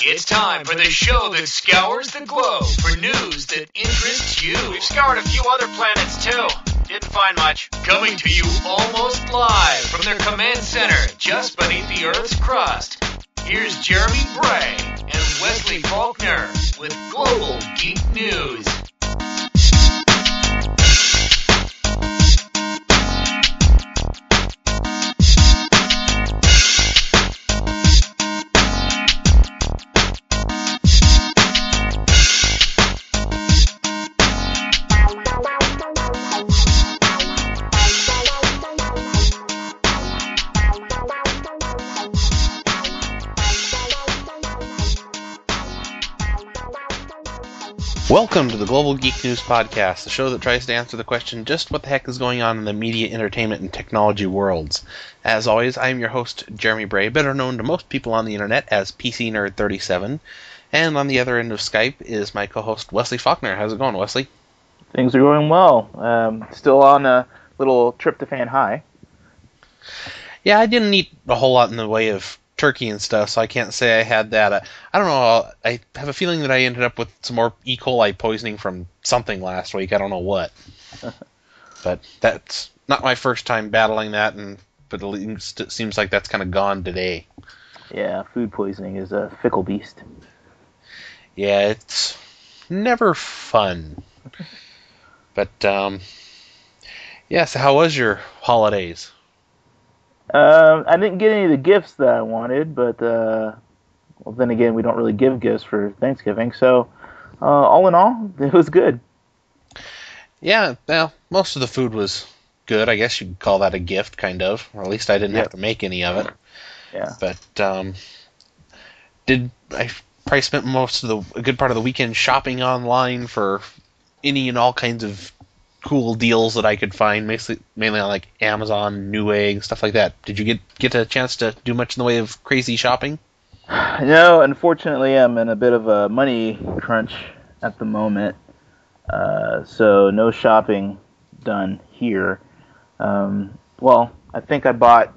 It's time for the show that scours the globe for news that interests you. We've scoured a few other planets too. Didn't find much. Coming to you almost live from their command center just beneath the Earth's crust. Here's Jeremy Bray and Wesley Faulkner with Global Geek News. Welcome to the Global Geek News Podcast, the show that tries to answer the question just what the heck is going on in the media, entertainment, and technology worlds. As always, I am your host, Jeremy Bray, better known to most people on the internet as PC Nerd 37 And on the other end of Skype is my co host, Wesley Faulkner. How's it going, Wesley? Things are going well. Um, still on a little tryptophan high. Yeah, I didn't eat a whole lot in the way of turkey and stuff, so I can't say I had that. Uh, I don't know. I have a feeling that I ended up with some more E. coli poisoning from something last week. I don't know what. but that's not my first time battling that, and but it seems like that's kind of gone today. Yeah, food poisoning is a fickle beast. Yeah, it's never fun. but um, yeah. So how was your holidays? Uh, I didn't get any of the gifts that I wanted, but uh, well, then again, we don't really give gifts for Thanksgiving. So, uh, all in all, it was good. Yeah, well, most of the food was good. I guess you could call that a gift, kind of, or at least I didn't yep. have to make any of it. Yeah. But um, did I probably spent most of the a good part of the weekend shopping online for any and all kinds of cool deals that I could find, mainly mainly on like Amazon, Newegg, stuff like that. Did you get get a chance to do much in the way of crazy shopping? No, unfortunately, I'm in a bit of a money crunch at the moment, uh, so no shopping done here. Um, well, I think I bought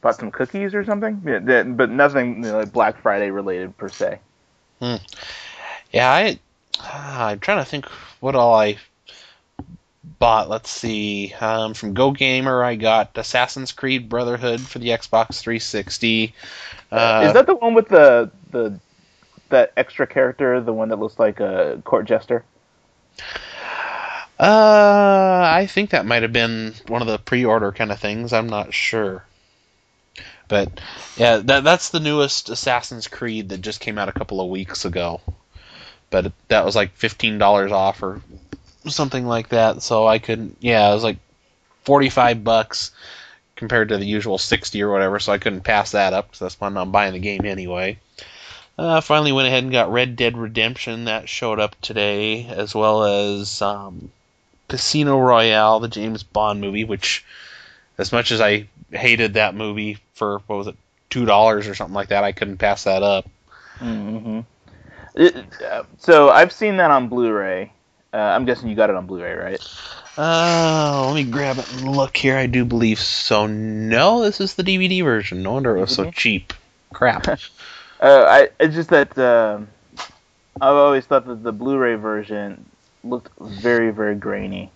bought some cookies or something, yeah, but nothing you know, like Black Friday related per se. Hmm. Yeah, I I'm trying to think what all I bought. Let's see. Um, from Go Gamer, I got Assassin's Creed Brotherhood for the Xbox 360. Uh, Is that the one with the the that extra character, the one that looks like a court jester? Uh, I think that might have been one of the pre-order kind of things. I'm not sure. But yeah, that that's the newest Assassin's Creed that just came out a couple of weeks ago but that was like fifteen dollars off or something like that. So I couldn't. yeah, it was like forty five bucks compared to the usual sixty or whatever. So I couldn't pass that up because that's when I'm buying the game anyway. Uh, finally went ahead and got Red Dead Redemption that showed up today, as well as um, Casino Royale, the James Bond movie, which, as much as I hated that movie for what was it, two dollars or something like that, I couldn't pass that up. Mm-hmm. It, uh, so I've seen that on Blu-ray. Uh, I'm guessing you got it on Blu-ray, right? Uh, let me grab it and look here. I do believe so. No, this is the DVD version. No wonder it was so cheap. Crap. uh, I it's just that uh, I've always thought that the Blu-ray version looked very, very grainy.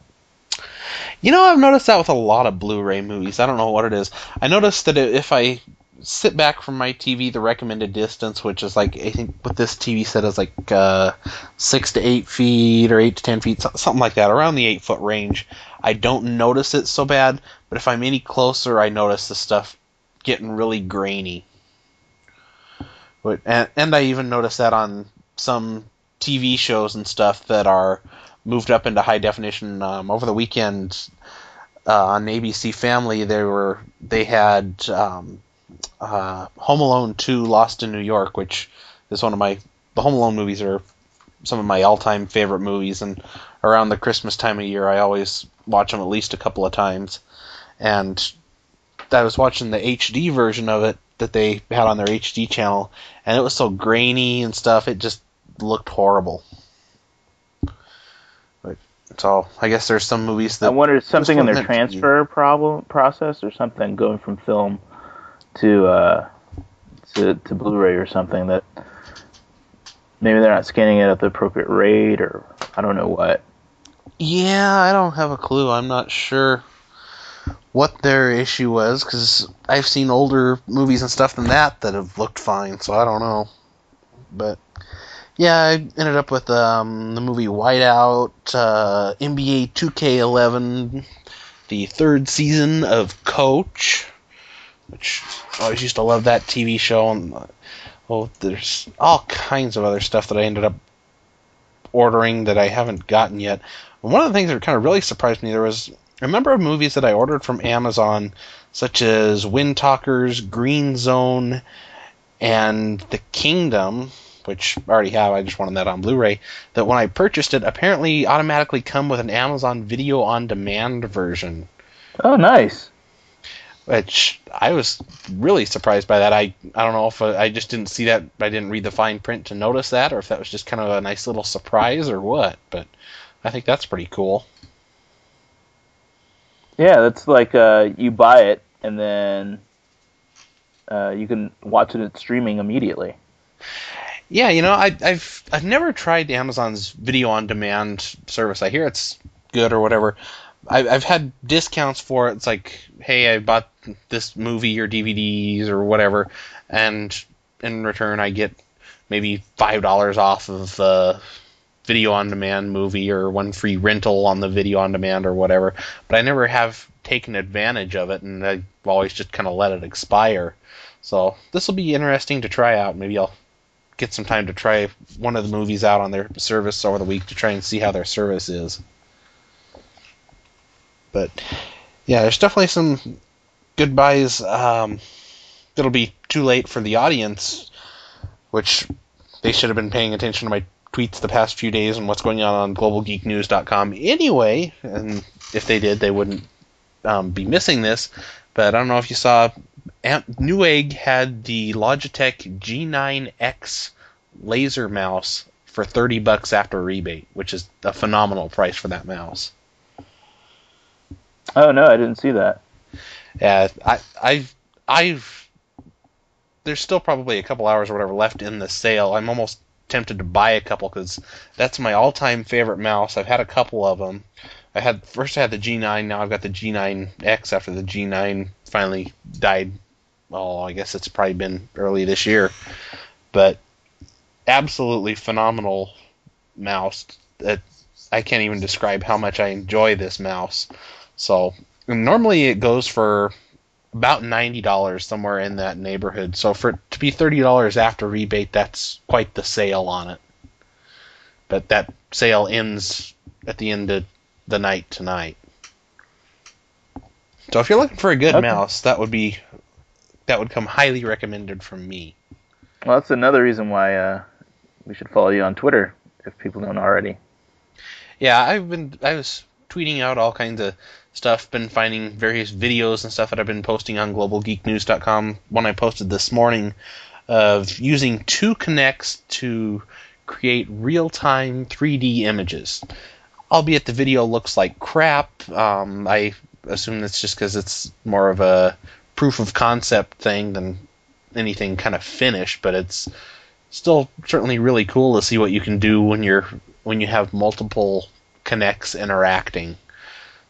You know, I've noticed that with a lot of Blu-ray movies. I don't know what it is. I noticed that if I sit back from my TV the recommended distance, which is like I think with this TV set is like uh, six to eight feet or eight to ten feet, something like that, around the eight foot range. I don't notice it so bad, but if I'm any closer, I notice the stuff getting really grainy. But and, and I even notice that on some TV shows and stuff that are moved up into high definition. Um, over the weekend uh, on ABC Family, they were they had um, uh, Home Alone 2 Lost in New York, which is one of my the Home Alone movies are some of my all-time favorite movies and around the Christmas time of year I always watch them at least a couple of times. And I was watching the HD version of it that they had on their HD channel and it was so grainy and stuff it just looked horrible. But so I guess there's some movies that I wonder if something in their transfer problem process or something going from film to uh, to, to Blu-ray or something that maybe they're not scanning it at the appropriate rate or I don't know what. Yeah, I don't have a clue. I'm not sure what their issue was because I've seen older movies and stuff than that that have looked fine, so I don't know. But yeah, I ended up with um, the movie Whiteout, uh, NBA 2K11, the third season of Coach, which I always used to love that TV show. And uh, oh, there's all kinds of other stuff that I ended up ordering that I haven't gotten yet. one of the things that kind of really surprised me there was a number of movies that I ordered from Amazon, such as Wind Talkers, Green Zone, and The Kingdom, which I already have. I just wanted that on Blu-ray. That when I purchased it, apparently automatically come with an Amazon Video on Demand version. Oh, nice. Which I was really surprised by that. I I don't know if I, I just didn't see that. I didn't read the fine print to notice that, or if that was just kind of a nice little surprise or what. But I think that's pretty cool. Yeah, that's like uh, you buy it and then uh, you can watch it streaming immediately. Yeah, you know, I, have I've never tried Amazon's video on demand service. I hear it's good or whatever. I, I've had discounts for it. It's like, hey, I bought this movie or DVDs or whatever, and in return I get maybe five dollars off of uh, video on demand movie or one free rental on the video on demand or whatever. But I never have taken advantage of it, and I've always just kind of let it expire. So this will be interesting to try out. Maybe I'll get some time to try one of the movies out on their service over the week to try and see how their service is. But yeah, there's definitely some good buys. Um, it'll be too late for the audience, which they should have been paying attention to my tweets the past few days and what's going on on globalgeeknews.com anyway. And if they did, they wouldn't um, be missing this. But I don't know if you saw Newegg had the Logitech G9X laser mouse for 30 bucks after rebate, which is a phenomenal price for that mouse. Oh no, I didn't see that. Yeah, I I've I've there's still probably a couple hours or whatever left in the sale. I'm almost tempted to buy a couple because that's my all-time favorite mouse. I've had a couple of them. I had first I had the G9, now I've got the G9X after the G9 finally died oh, I guess it's probably been early this year, but absolutely phenomenal mouse. That I can't even describe how much I enjoy this mouse. So normally it goes for about ninety dollars somewhere in that neighborhood. So for it to be thirty dollars after rebate, that's quite the sale on it. But that sale ends at the end of the night tonight. So if you're looking for a good mouse, that would be that would come highly recommended from me. Well, that's another reason why uh, we should follow you on Twitter if people don't already. Yeah, I've been I was tweeting out all kinds of stuff, been finding various videos and stuff that I've been posting on globalgeeknews.com. One I posted this morning of using two Kinects to create real-time 3D images. Albeit the video looks like crap. Um, I assume that's just because it's more of a proof of concept thing than anything kind of finished, but it's still certainly really cool to see what you can do when you're when you have multiple Kinects interacting.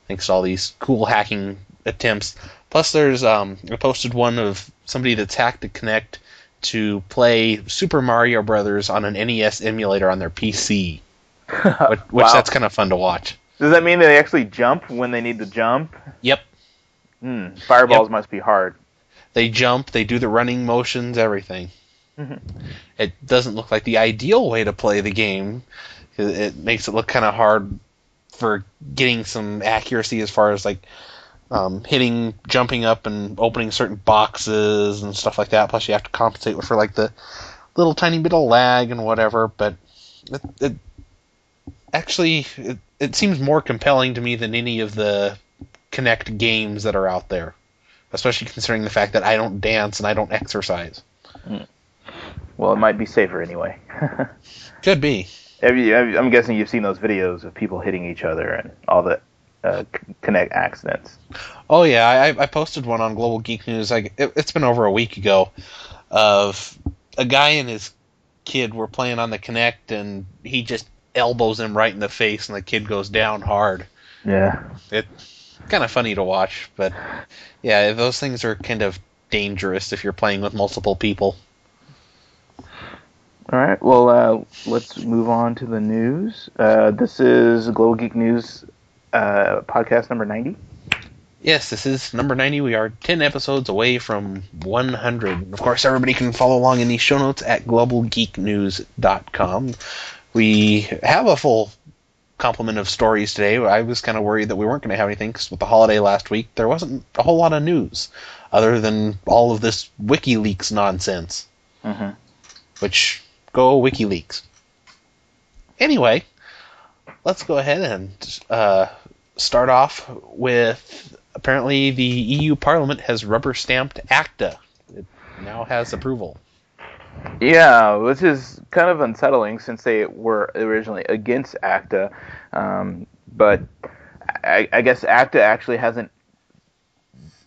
Thanks to all these cool hacking attempts. Plus, there's um, I posted one of somebody that's hacked a Kinect to play Super Mario Brothers on an NES emulator on their PC, which, which wow. that's kind of fun to watch. Does that mean they actually jump when they need to jump? Yep. Hmm. fireballs yep. must be hard. They jump, they do the running motions, everything. Mm-hmm. It doesn't look like the ideal way to play the game. It makes it look kind of hard for getting some accuracy as far as like um, hitting, jumping up, and opening certain boxes and stuff like that. Plus, you have to compensate for like the little tiny bit of lag and whatever. But it, it actually it, it seems more compelling to me than any of the Kinect games that are out there, especially considering the fact that I don't dance and I don't exercise. Mm. Well, it might be safer anyway. Could be. I'm guessing you've seen those videos of people hitting each other and all the uh, Kinect accidents. Oh yeah, I, I posted one on Global Geek News. Like it, has been over a week ago of a guy and his kid were playing on the Kinect, and he just elbows him right in the face, and the kid goes down hard. Yeah. It's kind of funny to watch, but yeah, those things are kind of dangerous if you're playing with multiple people. All right. Well, uh, let's move on to the news. Uh, this is Global Geek News uh, podcast number 90. Yes, this is number 90. We are 10 episodes away from 100. Of course, everybody can follow along in the show notes at globalgeeknews.com. We have a full complement of stories today. I was kind of worried that we weren't going to have anything because with the holiday last week, there wasn't a whole lot of news other than all of this WikiLeaks nonsense. Mm-hmm. Which, go WikiLeaks. Anyway, let's go ahead and uh, start off with apparently the EU Parliament has rubber stamped ACTA. It now has approval. Yeah, which is kind of unsettling since they were originally against ACTA. Um, but I, I, guess ACTA actually hasn't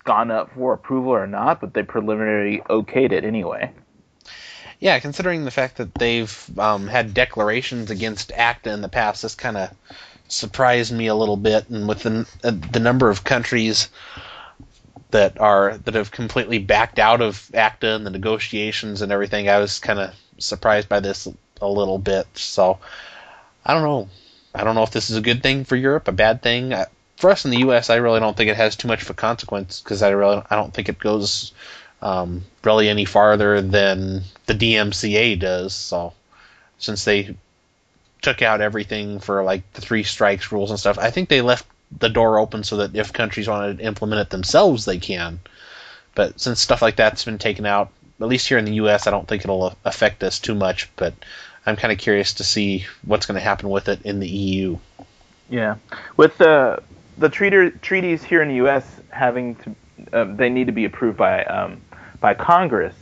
gone up for approval or not, but they preliminarily okayed it anyway. Yeah, considering the fact that they've um, had declarations against ACTA in the past, this kind of surprised me a little bit, and with the uh, the number of countries that are that have completely backed out of ACTA and the negotiations and everything, I was kind of surprised by this a little bit. So I don't know. I don't know if this is a good thing for Europe, a bad thing. For us in the U.S., I really don't think it has too much of a consequence because I really I don't think it goes um, really any farther than the DMCA does. So since they took out everything for like the three strikes rules and stuff. I think they left the door open so that if countries wanted to implement it themselves, they can. But since stuff like that's been taken out, at least here in the U.S., I don't think it'll affect us too much. But I'm kind of curious to see what's going to happen with it in the EU. Yeah, with the the treater, treaties here in the U.S. having to, um, they need to be approved by um, by Congress,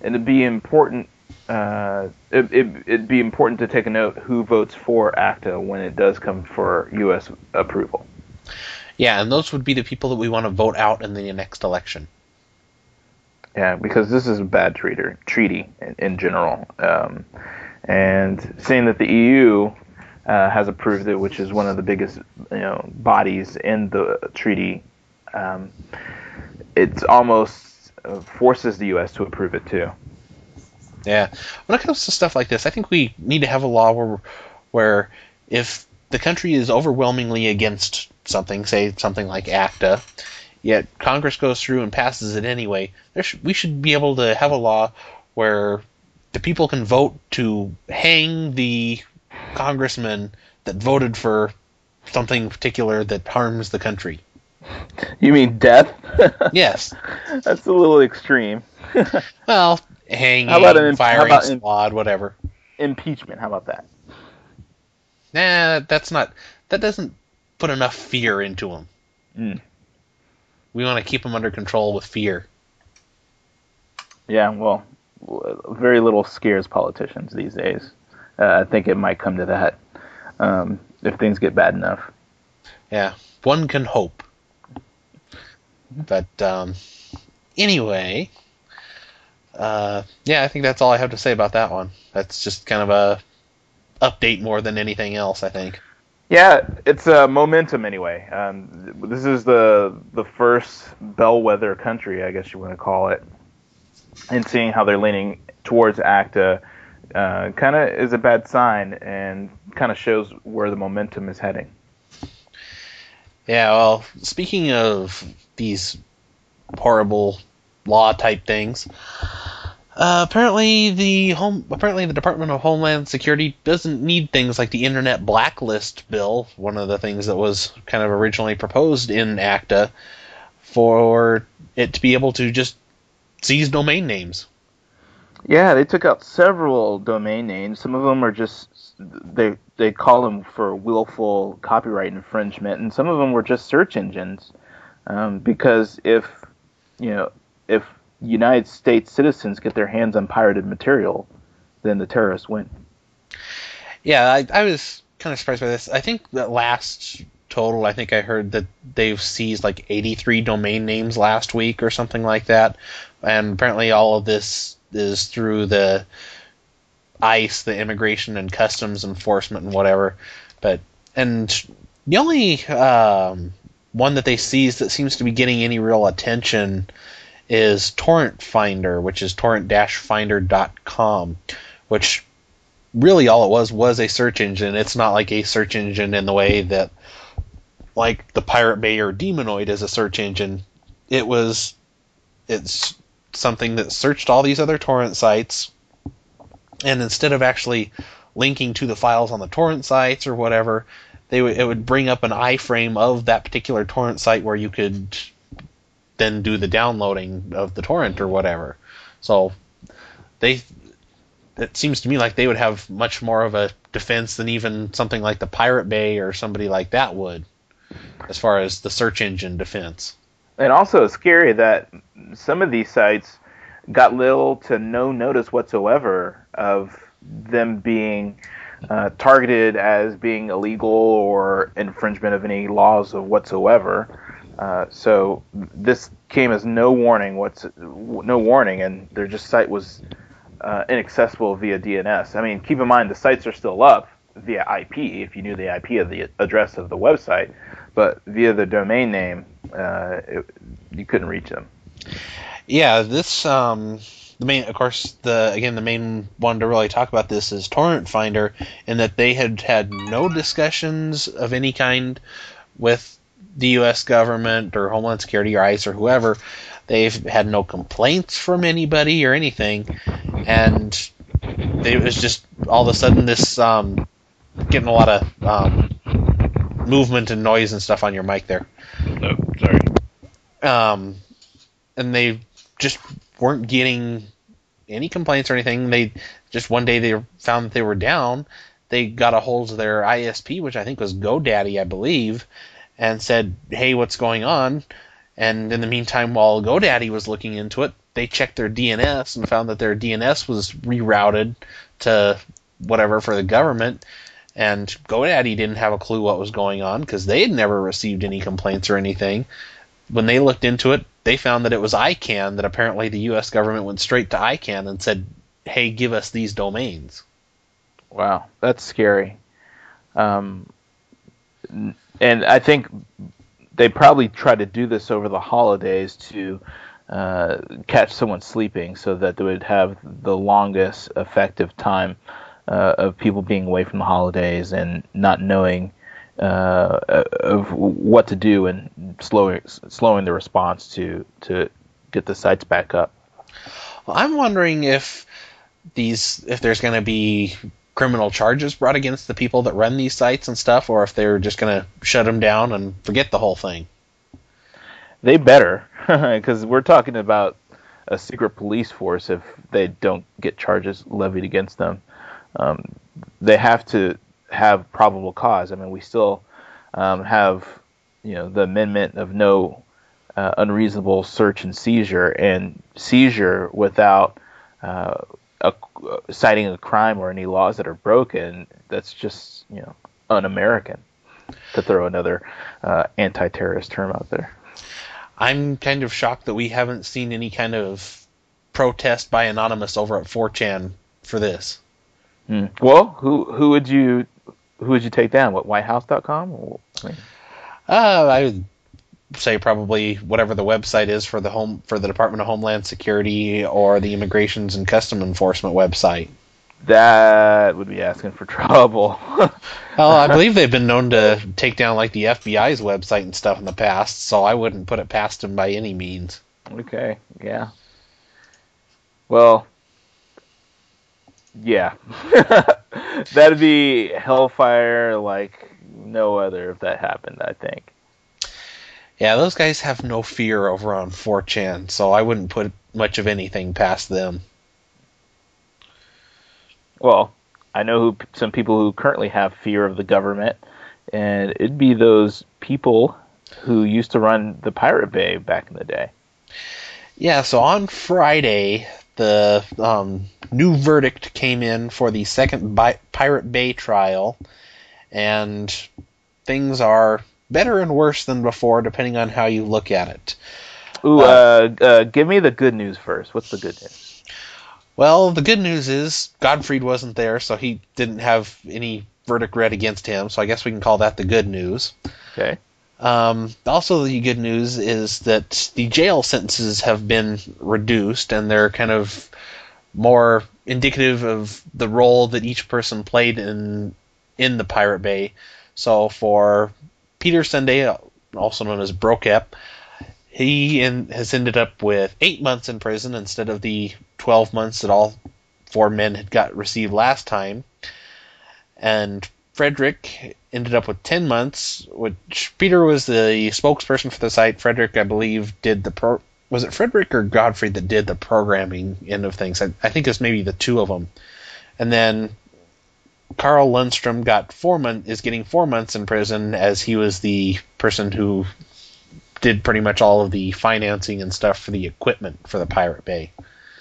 and it'd be important uh, it, it, it'd be important to take a note who votes for ACTA when it does come for U.S. approval. Yeah, and those would be the people that we want to vote out in the next election. Yeah, because this is a bad treater, treaty in, in general. Um, and seeing that the EU uh, has approved it, which is one of the biggest you know bodies in the treaty, um, it's almost forces the U.S. to approve it too. Yeah. When it comes to stuff like this, I think we need to have a law where, where if the country is overwhelmingly against something, say something like ACTA, yet Congress goes through and passes it anyway, sh- we should be able to have a law where the people can vote to hang the congressman that voted for something particular that harms the country. You mean death? yes. That's a little extreme. well, hanging, how about an, firing how about squad, whatever. Impeachment. How about that? Nah, that's not. That doesn't put enough fear into them. Mm. We want to keep them under control with fear. Yeah, well, very little scares politicians these days. Uh, I think it might come to that um, if things get bad enough. Yeah, one can hope. But um, anyway, uh, yeah, I think that's all I have to say about that one. That's just kind of a update more than anything else, I think. Yeah, it's a uh, momentum anyway. Um, this is the the first bellwether country, I guess you want to call it, and seeing how they're leaning towards ACTA uh, kind of is a bad sign and kind of shows where the momentum is heading. Yeah, well, speaking of these horrible law type things. Uh, apparently, the home apparently the Department of Homeland Security doesn't need things like the Internet Blacklist Bill, one of the things that was kind of originally proposed in ACTA, for it to be able to just seize domain names. Yeah, they took out several domain names. Some of them are just they they call them for willful copyright infringement, and some of them were just search engines. Um, because if you know if United States citizens get their hands on pirated material, then the terrorists win. Yeah, I, I was kind of surprised by this. I think that last total, I think I heard that they've seized like 83 domain names last week or something like that. And apparently, all of this is through the ICE, the Immigration and Customs Enforcement, and whatever. But and the only um, one that they seized that seems to be getting any real attention is Torrent Finder, which is torrent-finder.com, which really all it was was a search engine. It's not like a search engine in the way that like the Pirate Bay or Demonoid is a search engine. It was it's something that searched all these other torrent sites and instead of actually linking to the files on the torrent sites or whatever, they w- it would bring up an iframe of that particular torrent site where you could then do the downloading of the torrent or whatever. So they it seems to me like they would have much more of a defense than even something like the Pirate Bay or somebody like that would as far as the search engine defense. And also it's scary that some of these sites got little to no notice whatsoever of them being uh, targeted as being illegal or infringement of any laws of whatsoever. Uh, so this came as no warning. What's no warning, and their just site was uh, inaccessible via DNS. I mean, keep in mind the sites are still up via IP if you knew the IP of the address of the website, but via the domain name, uh, it, you couldn't reach them. Yeah, this um, the main, of course, the again the main one to really talk about this is Torrent Finder, in that they had had no discussions of any kind with the U.S. government or Homeland Security or ICE or whoever. They've had no complaints from anybody or anything, and they, it was just all of a sudden this um, getting a lot of um, movement and noise and stuff on your mic there. Oh, sorry. Um, and they just weren't getting any complaints or anything. They just one day they found that they were down. They got a hold of their ISP, which I think was GoDaddy, I believe, and said, "Hey, what's going on?" And in the meantime, while GoDaddy was looking into it, they checked their DNS and found that their DNS was rerouted to whatever for the government. And GoDaddy didn't have a clue what was going on because they had never received any complaints or anything. When they looked into it, they found that it was ICANN that apparently the U.S. government went straight to ICANN and said, "Hey, give us these domains." Wow, that's scary. Um, and I think they probably tried to do this over the holidays to uh, catch someone sleeping, so that they would have the longest effective time uh, of people being away from the holidays and not knowing uh, of what to do and slowing slowing the response to to get the sites back up. Well, I'm wondering if these if there's going to be criminal charges brought against the people that run these sites and stuff, or if they're just going to shut them down and forget the whole thing. They better, because we're talking about a secret police force. If they don't get charges levied against them, um, they have to have probable cause. I mean, we still um, have you know the amendment of no uh, unreasonable search and seizure, and seizure without uh, a, uh, citing a crime or any laws that are broken. That's just you know un-American. To throw another uh, anti-terrorist term out there. I'm kind of shocked that we haven't seen any kind of protest by anonymous over at 4chan for this. Hmm. Well, who who would you who would you take down? What WhiteHouse.com? I mean, uh, I would say probably whatever the website is for the home for the Department of Homeland Security or the Immigrations and Custom Enforcement website. That would be asking for trouble. well, I believe they've been known to take down like the FBI's website and stuff in the past, so I wouldn't put it past them by any means. Okay, yeah. Well, yeah. That'd be hellfire like no other if that happened, I think. Yeah, those guys have no fear over on 4chan, so I wouldn't put much of anything past them. Well, I know who some people who currently have fear of the government, and it'd be those people who used to run the Pirate Bay back in the day. Yeah, so on Friday, the um, new verdict came in for the second Bi- Pirate Bay trial, and things are better and worse than before, depending on how you look at it. Ooh, uh, uh, uh, give me the good news first. What's the good news? Well, the good news is Gottfrid wasn't there, so he didn't have any verdict read against him. So I guess we can call that the good news. Okay. Um, also, the good news is that the jail sentences have been reduced, and they're kind of more indicative of the role that each person played in in the Pirate Bay. So for Peter Sunde, also known as Brokep, he in, has ended up with eight months in prison instead of the 12 months that all four men had got received last time. And Frederick ended up with 10 months, which Peter was the spokesperson for the site. Frederick, I believe, did the pro. Was it Frederick or Godfrey that did the programming end of things? I, I think it's maybe the two of them. And then Carl Lundstrom got four months is getting four months in prison as he was the person who did pretty much all of the financing and stuff for the equipment for the Pirate Bay.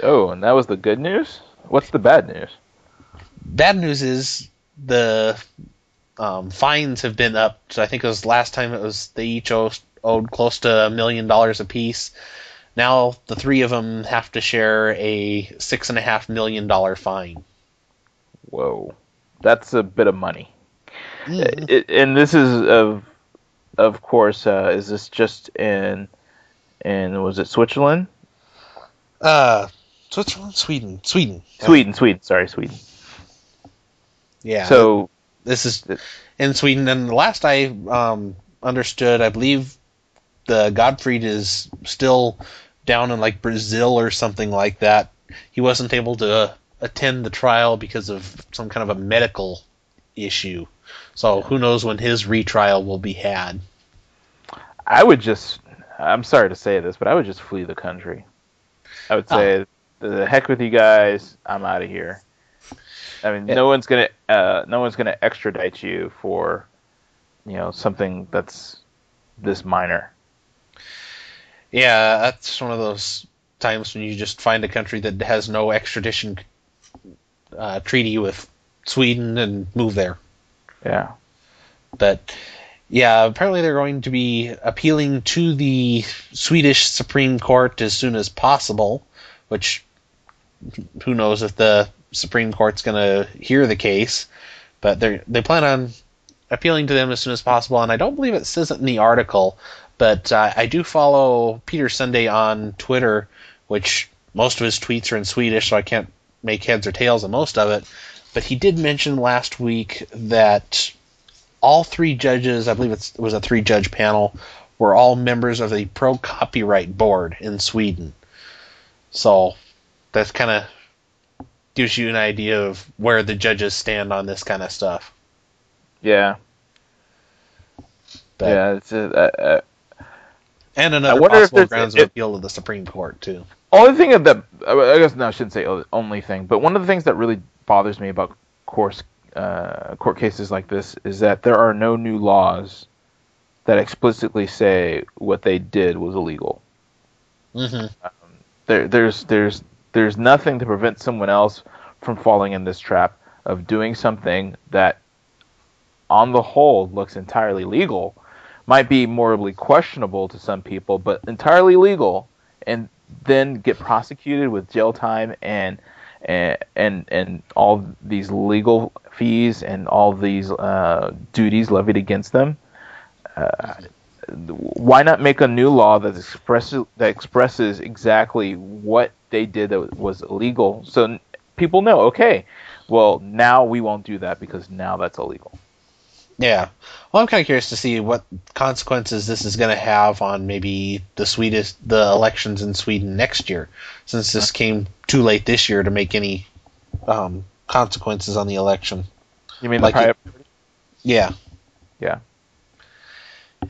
Oh, and that was the good news. What's the bad news? Bad news is the um, fines have been up. So I think it was last time it was they each owed, owed close to a million dollars apiece. Now the three of them have to share a six and a half million dollar fine. Whoa, that's a bit of money. Mm. It, and this is of, of course, uh, is this just in, in was it Switzerland? Uh, Switzerland, Sweden, Sweden, Sweden, Sweden. Sorry, Sweden. Yeah. So this is in Sweden, and the last I um, understood, I believe the Gottfrid is still down in like Brazil or something like that. He wasn't able to attend the trial because of some kind of a medical issue. So who knows when his retrial will be had? I would just. I'm sorry to say this, but I would just flee the country. I would say, the heck with you guys. I'm out of here. I mean, Yeah. no one's gonna, uh, no one's gonna extradite you for, you know, something that's this minor. Yeah, that's one of those times when you just find a country that has no extradition uh, treaty with Sweden and move there. Yeah. But yeah, apparently they're going to be appealing to the Swedish Supreme Court as soon as possible, which who knows if the Supreme Court's going to hear the case, but they they plan on appealing to them as soon as possible. And I don't believe it says it in the article, but uh, I do follow Peter Sunde on Twitter, which most of his tweets are in Swedish, so I can't make heads or tails of most of it. But he did mention last week that all three judges, I believe it's, it was a three judge panel, were all members of the pro copyright board in Sweden. So that kind of gives you an idea of where the judges stand on this kind of stuff. Yeah. But, yeah. It's a, uh, uh, And another possible grounds of appeal to the Supreme Court too. only thing that I guess no, I shouldn't say only thing, but one of the things that really bothers me about course uh, court cases like this is that there are no new laws that explicitly say what they did was illegal. Mm-hmm. There, there's there's there's nothing to prevent someone else from falling in this trap of doing something that, on the whole, looks entirely legal, might be morally questionable to some people, but entirely legal, and then get prosecuted with jail time and and and, and all these legal fees and all these uh, duties levied against them. Uh, why not make a new law that expresses that expresses exactly what they did that was illegal, so people know? Okay, well now we won't do that because now that's illegal. Yeah. Well, I'm kind of curious to see what consequences this is going to have on maybe the Swedish the elections in Sweden next year, since this came too late this year to make any um, consequences on the election. You mean Like the it- Yeah. Yeah.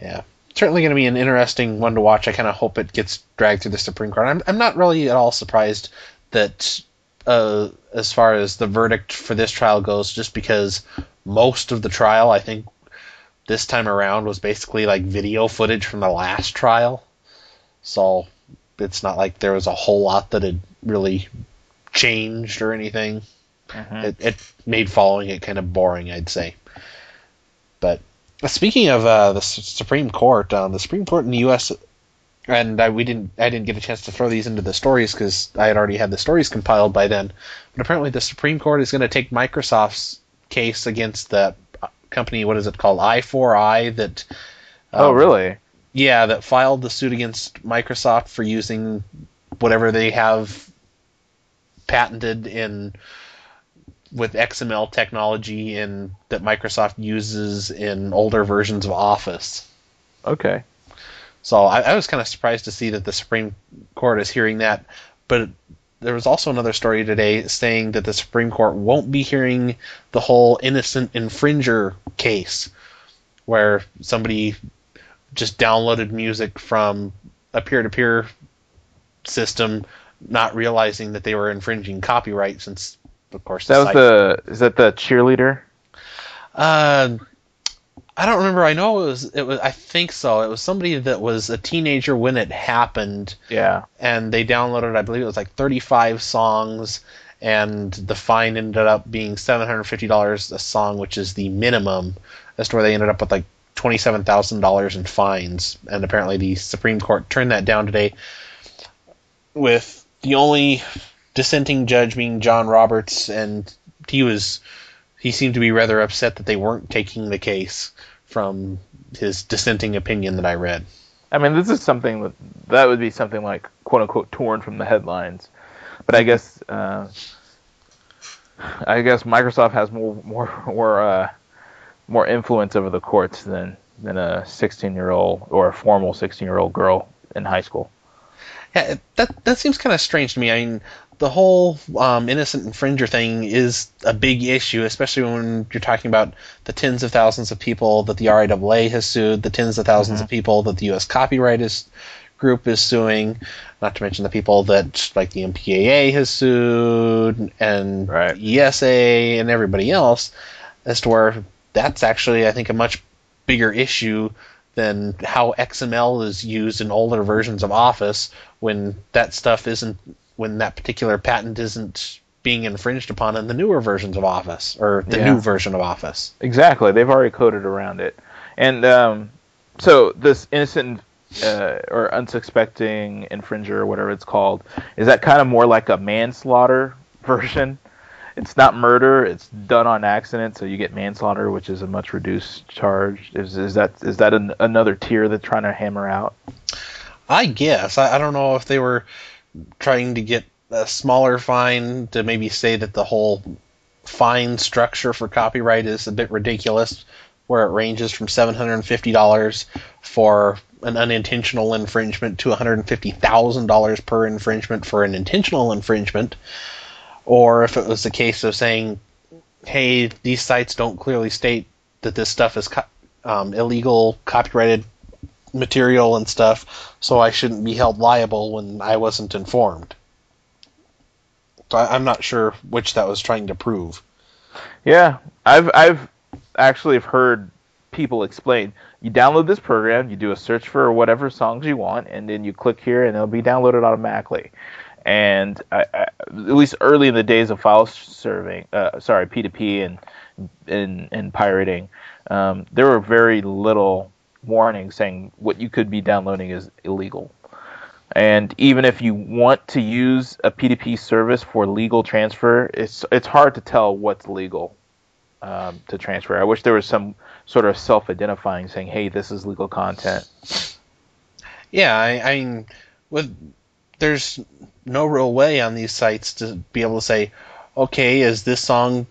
Yeah. Certainly going to be an interesting one to watch. I kind of hope it gets dragged through the Supreme Court. I'm, I'm not really at all surprised that, uh, as far as the verdict for this trial goes, just because most of the trial, I think, this time around was basically like video footage from the last trial. So it's not like there was a whole lot that had really changed or anything. Mhm. It, it made following it kind of boring, I'd say. But speaking of uh, the S- Supreme Court, um, the Supreme Court in the U.S. and I, we didn't I didn't get a chance to throw these into the stories because I had already had the stories compiled by then. But apparently, the Supreme Court is going to take Microsoft's case against the company. What is it called? i4i that. oh, um, really? Yeah, that filed the suit against Microsoft for using whatever they have patented in with XML technology in that Microsoft uses in older versions of Office. Okay. So I, I was kind of surprised to see that the Supreme Court is hearing that, but there was also another story today saying that the Supreme Court won't be hearing the whole innocent infringer case, where somebody just downloaded music from a peer-to-peer system, not realizing that they were infringing copyright. Since, of course, That was site- the is that the cheerleader? Uh, I don't remember. I know it was. It was. I think so. It was somebody that was a teenager when it happened, Yeah. and they downloaded. I believe it was like 35 songs, and the fine ended up being 750 dollars a song, which is the minimum. As to where they ended up with like twenty-seven thousand dollars in fines, and apparently the Supreme Court turned that down today, with the only dissenting judge being John Roberts, and he was he seemed to be rather upset that they weren't taking the case from his dissenting opinion that I read. I mean, this is something that that would be something like quote unquote torn from the headlines, but I guess uh, I guess Microsoft has more more more uh, more influence over the courts than than a 16 year old or a formal 16 year old girl in high school. Yeah, that that seems kind of strange to me. I mean, the whole um, innocent infringer thing is a big issue, especially when you're talking about the tens of thousands of people that the RIAA has sued, the tens of 1000s of people that the U.S. Copyright is, Group is suing, not to mention the people that like the MPAA has sued and Right. ESA and everybody else, as to where that's actually I think a much bigger issue than how XML is used in older versions of Office when that stuff isn't when that particular patent isn't being infringed upon in the newer versions of Office or the Yeah. new version of Office. Exactly, they've already coded around it, and um, so this innocent uh, or unsuspecting infringer or whatever it's called is that kind of more like a manslaughter version. It's not murder; it's done on accident, so you get manslaughter, which is a much reduced charge. Is is that is that an, another tier they're trying to hammer out? I guess I, I don't know if they were trying to get a smaller fine to maybe say that the whole fine structure for copyright is a bit ridiculous, where it ranges from seven hundred and fifty dollars for an unintentional infringement to one hundred and fifty thousand dollars per infringement for an intentional infringement, or if it was a case of saying, "Hey, these sites don't clearly state that this stuff is co- um, illegal, copyrighted material and stuff, so I shouldn't be held liable when I wasn't informed. So I, I'm not sure which that was trying to prove. Yeah, I've I've actually heard people explain. You download this program, you do a search for whatever songs you want, and then you click here, and it'll be downloaded automatically. And I, I, at least early in the days of file serving, uh, sorry, P2P and and, and pirating, um, there were very little warnings saying what you could be downloading is illegal. And even if you want to use a P2P service for legal transfer, it's it's hard to tell what's legal um, to transfer. I wish there was some sort of self-identifying saying, "Hey, this is legal content." Yeah, I, I mean, with there's no real way on these sites to be able to say, okay, is this song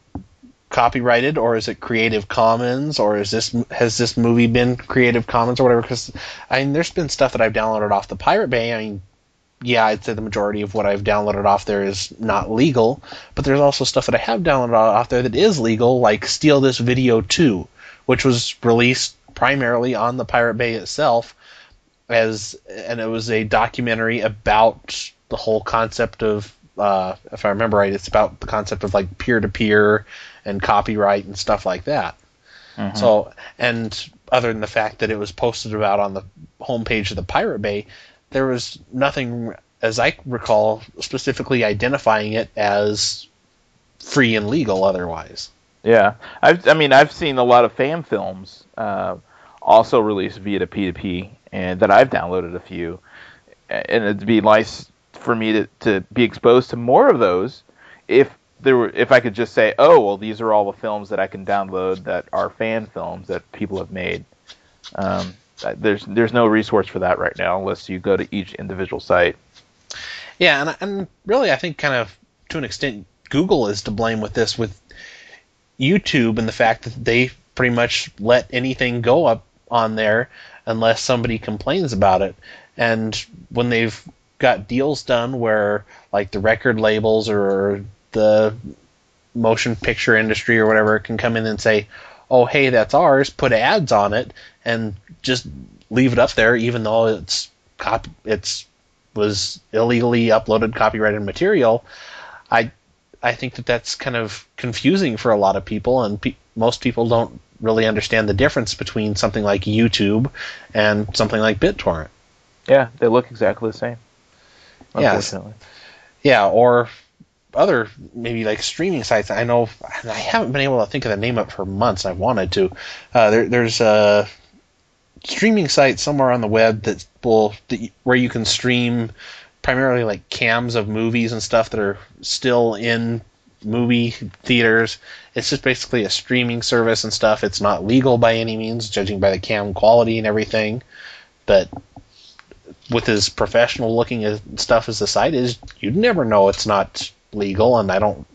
copyrighted or is it Creative Commons or is this has this movie been Creative Commons or whatever? Because I mean, there's been stuff that I've downloaded off the Pirate Bay. I mean, yeah, I'd say the majority of what I've downloaded off there is not legal, but there's also stuff that I have downloaded off there that is legal, like Steal This Video 2, which was released primarily on the Pirate Bay itself as and it was a documentary about the whole concept of uh, if I remember right, it's about the concept of like peer to peer and copyright and stuff like that. So and other than the fact that it was posted about on the homepage of the Pirate Bay, there was nothing as I recall specifically identifying it as free and legal otherwise. Yeah, I've, I mean, I've seen a lot of fan films uh, also released via the P2P, and that I've downloaded a few, and it'd be nice for me to, to be exposed to more of those if there were if I could just say, oh well, these are all the films that I can download that are fan films that people have made. Um, there's there's no resource for that right now unless you go to each individual site. Yeah, and and really, I think kind of to an extent, Google is to blame with this with YouTube and the fact that they pretty much let anything go up on there unless somebody complains about it. And when they've got deals done where like the record labels or the motion picture industry or whatever can come in and say, "Oh, hey, that's ours," put ads on it and just leave it up there even though it's cop it's was illegally uploaded copyrighted material. I I think that that's kind of confusing for a lot of people, and pe- most people don't really understand the difference between something like YouTube and something like BitTorrent. Yeah, they look exactly the same. Unfortunately. Yeah, or other maybe like streaming sites. I know I haven't been able to think of the name up for months. I've wanted to. Uh, there, there's a streaming site somewhere on the web that will that, where you can stream primarily like cams of movies and stuff that are still in movie theaters. It's just basically a streaming service and stuff. It's not legal by any means, judging by the cam quality and everything. But with as professional looking as stuff as the site is, you'd never know it's not legal. And I don't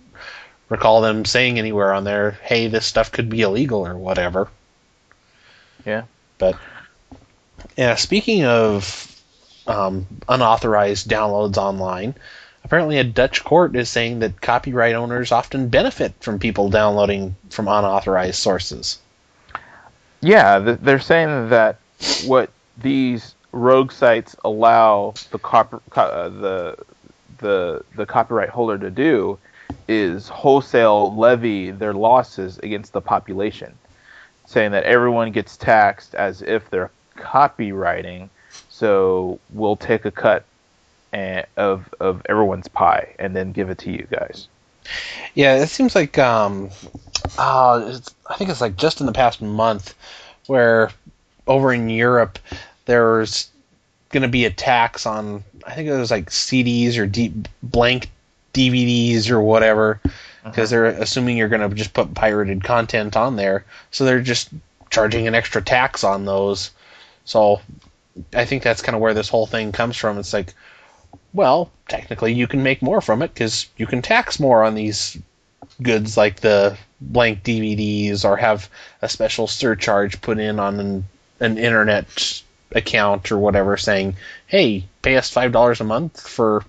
recall them saying anywhere on there, "Hey, this stuff could be illegal" or whatever. Yeah. But yeah, speaking of um, unauthorized downloads online. Apparently, a Dutch court is saying that copyright owners often benefit from people downloading from unauthorized sources. Yeah, they're saying that what these rogue sites allow the uh, the the the copyright holder to do is wholesale levy their losses against the population, saying that everyone gets taxed as if they're copywriting so we'll take a cut and, of of everyone's pie and then give it to you guys. Yeah, it seems like um, uh, I think it's like just in the past month where over in Europe there's going to be a tax on I think it was like CDs or deep blank DVDs or whatever because uh-huh. they're assuming you're going to just put pirated content on there, so they're just charging an extra tax on those. So I think that's kind of where this whole thing comes from. It's like, well, technically you can make more from it because you can tax more on these goods like the blank DVDs or have a special surcharge put in on an, an internet account or whatever saying, hey, pay us $5 a month for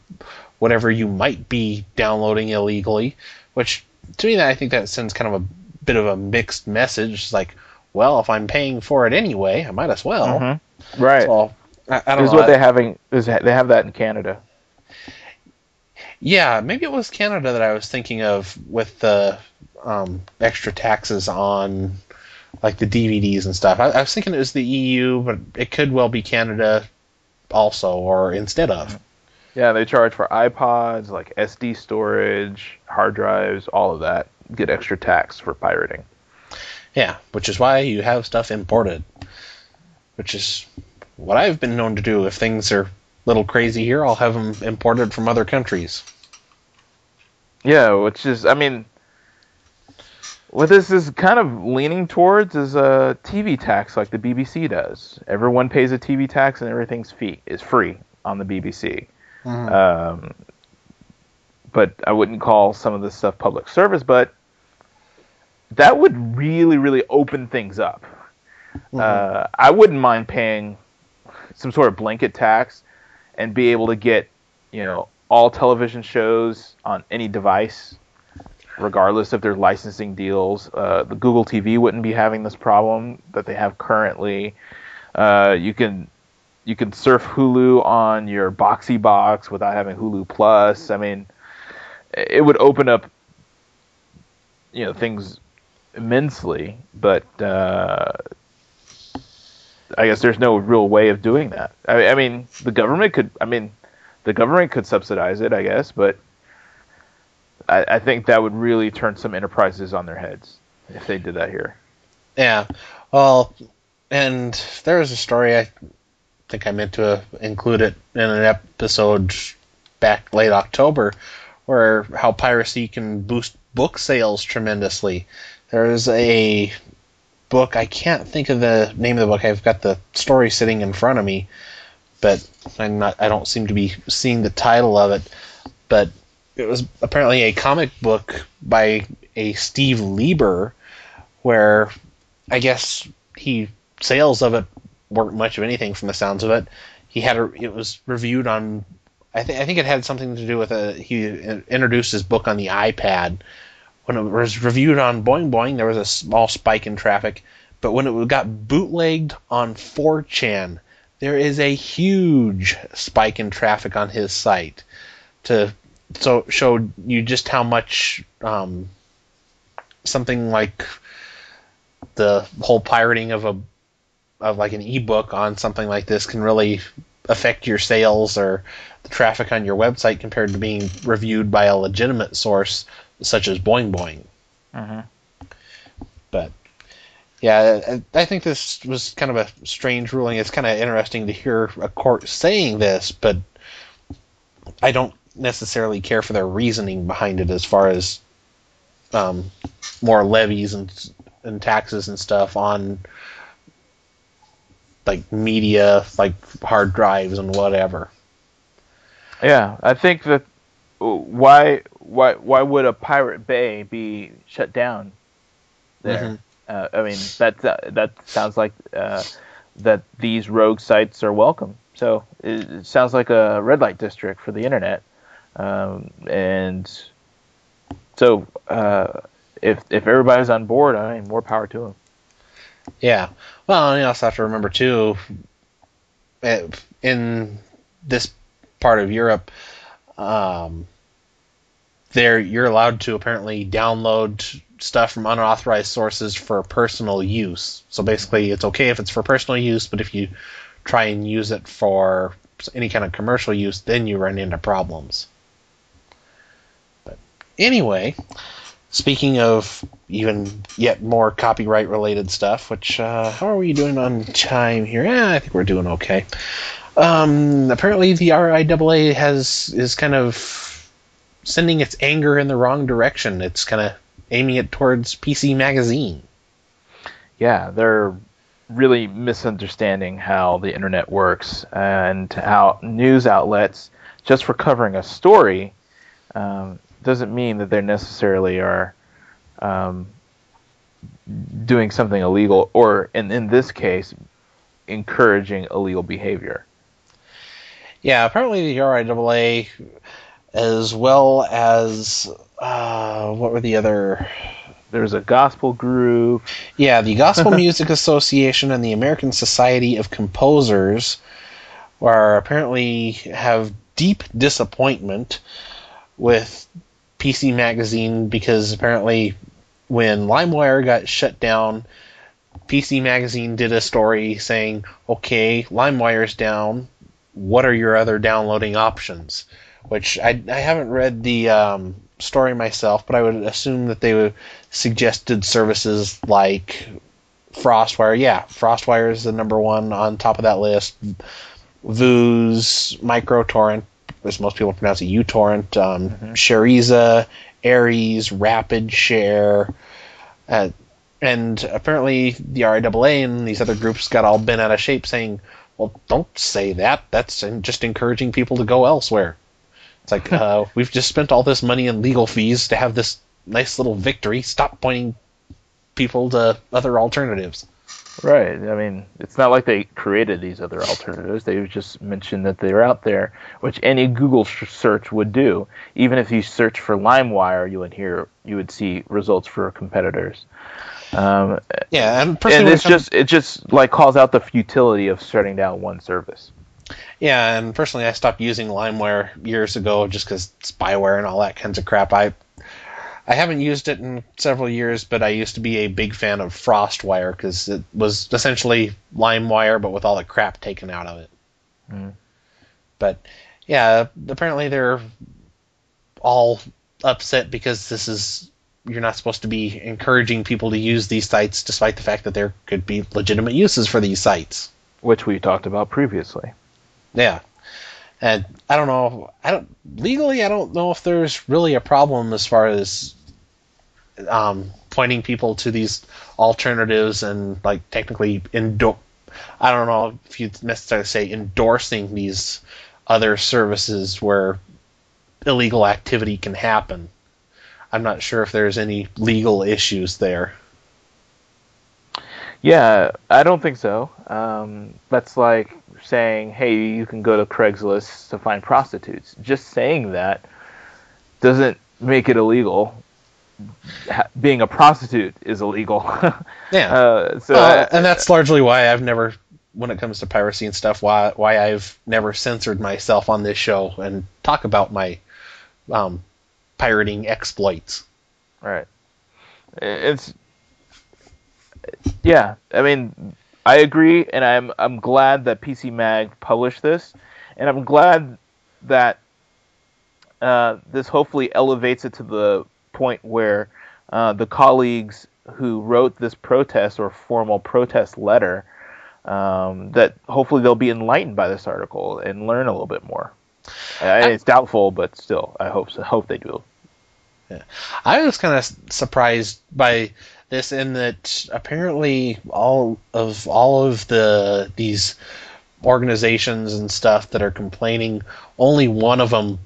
whatever you might be downloading illegally. Which, to me, I think that sends kind of a bit of a mixed message. It's like, well, if I'm paying for it anyway, I might as well. Mm-hmm. Right. So, I, I don't this know. is what they having is they have that in Canada. Yeah, maybe it was Canada that I was thinking of with the um, extra taxes on like the DVDs and stuff. I, I, was thinking it was the EU, but it could well be Canada also, or instead of. Yeah, they charge for iPods, like SD storage, hard drives, all of that. Get extra tax for pirating. Yeah, which is why you have stuff imported which is what I've been known to do. If things are a little crazy here, I'll have them imported from other countries. Yeah, which is, I mean, what this is kind of leaning towards is a TV tax like the BBC does. Everyone pays a TV tax and everything's fee is free on the BBC. Mm-hmm. Um, but I wouldn't call some of this stuff public service, but that would really, really open things up. Mm-hmm. Uh, I wouldn't mind paying some sort of blanket tax and be able to get, you know, all television shows on any device, regardless of their licensing deals. Uh, the Google TV wouldn't be having this problem that they have currently. Uh, you can you can surf Hulu on your Boxee box without having Hulu Plus. I mean, it would open up, you know, things immensely. But uh, I guess there's no real way of doing that. I, I mean, the government could. I mean, the government could subsidize it, I guess, but I, I think that would really turn some enterprises on their heads if they did that here. Yeah. Well, and there was a story I think I meant to include it in an episode back late October, where how piracy can boost book sales tremendously. There's a book I can't think of the name of the book. I've got the story sitting in front of me, but I'm not. I don't seem to be seeing the title of it. But it was apparently a comic book by a Steve Lieber, where I guess he sales of it weren't much of anything from the sounds of it. He had a, it was reviewed on I think I think it had something to do with a he introduced his book on the iPad. When it was reviewed on Boing Boing, there was a small spike in traffic, but when it got bootlegged on 4chan, there is a huge spike in traffic on his site. To so showed you just how much um, something like the whole pirating of a of like an ebook on something like this can really affect your sales or the traffic on your website compared to being reviewed by a legitimate source such as Boing Boing. Mm-hmm. But yeah, I think this was kind of a strange ruling. It's kind of interesting to hear a court saying this, but I don't necessarily care for their reasoning behind it as far as um, more levies and and taxes and stuff on like media, like hard drives and whatever. Yeah, I think that why why why would a pirate bay be shut down there? Mm-hmm. Uh, I mean that uh, that sounds like uh, that these rogue sites are welcome. So it, it, sounds like a red light district for the internet, um, and so uh, if if everybody's on board, I mean more power to them. Yeah. Well, you also have to remember too, eh, in this part of Europe, um, there you're allowed to apparently download stuff from unauthorized sources for personal use. So basically, it's okay if it's for personal use, but if you try and use it for any kind of commercial use, then you run into problems. Anyway, speaking of even yet more copyright related stuff, which uh, how are we doing on time here? Yeah, I think we're doing okay. Um, apparently, the RIAA has is kind of sending its anger in the wrong direction. It's kind of aiming it towards PC Magazine. Yeah, they're really misunderstanding how the internet works and how news outlets, just for covering a story, um, doesn't mean that they necessarily are um, doing something illegal, or in in this case, encouraging illegal behavior. Yeah, apparently the RIAA, as well as uh, what were the other? There's a gospel group. Yeah, the Gospel Music Association and the American Society of Composers, are apparently have deep disappointment with PC Magazine because apparently when LimeWire got shut down, PC Magazine did a story saying, "Okay, LimeWire's down. What are your other downloading options?" Which I, I haven't read the um, story myself, but I would assume that they suggested services like FrostWire. Yeah, FrostWire is the number one on top of that list. Vuze, MicroTorrent, as most people pronounce it, uTorrent, um, mm-hmm. Shareaza, Ares, Rapid Share, uh, and apparently the RIAA and these other groups got all bent out of shape saying, well, don't say that. That's just encouraging people to go elsewhere. It's like, uh, we've just spent all this money in legal fees to have this nice little victory. Stop pointing people to other alternatives. Right. I mean, it's not like they created these other alternatives. They just mentioned that they're out there, which any Google search would do. Even if you search for LimeWire, you would hear you would see results for competitors. Um, yeah, and, and it's just it just like calls out the futility of shutting down one service. Yeah, and personally, I stopped using LimeWire years ago just because spyware and all that kinds of crap. I I haven't used it in several years, but I used to be a big fan of FrostWire because it was essentially LimeWire, but with all the crap taken out of it. Mm. But yeah, apparently they're all upset because this is you're not supposed to be encouraging people to use these sites, despite the fact that there could be legitimate uses for these sites. which we talked about previously. Yeah. And I don't know. I don't legally. I don't know if there's really a problem as far as um, pointing people to these alternatives and like technically endorse. I don't know if you necessarily say endorsing these other services where illegal activity can happen. I'm not sure if there's any legal issues there. Yeah, I don't think so. Um, that's like saying, "Hey, you can go to Craigslist to find prostitutes." Just saying that doesn't make it illegal. Ha- being a prostitute is illegal. Yeah. Uh, so Uh, and that's largely why I've never, when it comes to piracy and stuff, why why I've never censored myself on this show and talk about my um, pirating exploits. Right. It's yeah. I mean, I agree, and I'm I'm glad that PC Mag published this, and I'm glad that uh, this hopefully elevates it to the point where uh, the colleagues who wrote this protest or formal protest letter um, that hopefully they'll be enlightened by this article and learn a little bit more. Uh, it's doubtful, but still, I hope so. hope they do. I was kind of surprised by this in that apparently all of all of the these organizations and stuff that are complaining, only one of them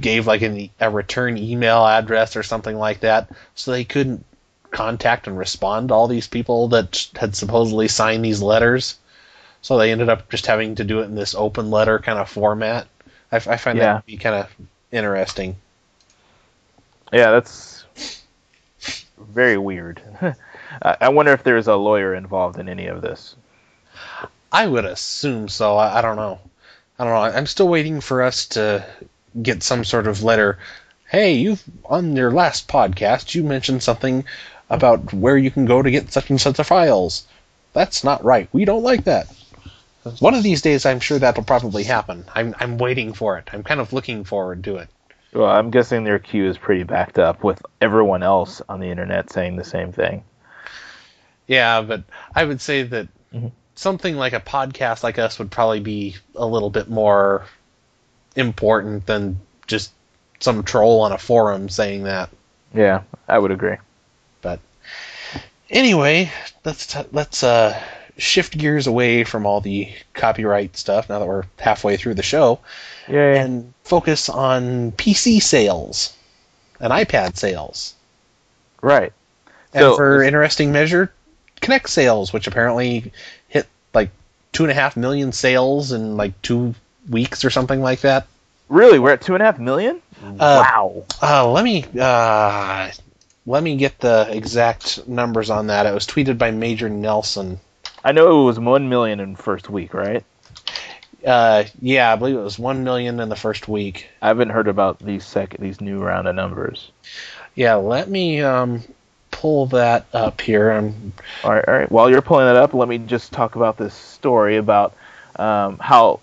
gave like an, a return email address or something like that, so they couldn't contact and respond to all these people that had supposedly signed these letters. So they ended up just having to do it in this open letter kind of format. I, I find Yeah. that to be kind of interesting. Yeah, that's very weird. I wonder if there's a lawyer involved in any of this. I would assume so. I, I don't know. I don't know. I'm still waiting for us to get some sort of letter. Hey, you on your last podcast you mentioned something about where you can go to get such and such a files. That's not right. We don't like that. One of these days, I'm sure that'll probably happen. I'm I'm waiting for it. I'm kind of looking forward to it. Well, I'm guessing their queue is pretty backed up with everyone else on the internet saying the same thing. Yeah, but I would say that Mhm. something like a podcast like us would probably be a little bit more important than just some troll on a forum saying that. Yeah, I would agree. But anyway, let's t- let's uh, shift gears away from all the copyright stuff now that we're halfway through the show Yeah, and focus on PC sales and iPad sales. right. And So- for interesting measure, Kinect sales, which apparently hit like two and a half million sales in like two weeks or something like that. Really, we're at two and a half million. wow. Uh, let me uh, let me get the exact numbers on that. It was tweeted by Major Nelson. I know it was one million in first week, right? Uh, yeah, I believe it was one million in the first week. I haven't heard about these second these new round of numbers. Yeah, let me um, pull that up here. Um, All right, all right. While you're pulling that up, let me just talk about this story about um, how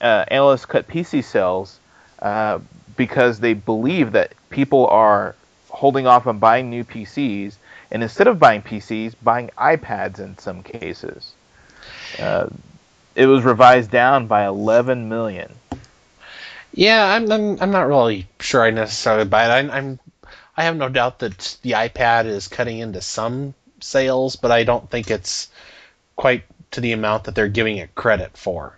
uh, analysts cut PC sales uh, because they believe that people are holding off on buying new PCs, and instead of buying PCs, buying iPads in some cases. Uh, it was revised down by 11 million. Yeah, I'm, I'm I'm not really sure I necessarily buy it. I, I'm I have no doubt that the iPad is cutting into some sales, but I don't think it's quite to the amount that they're giving it credit for.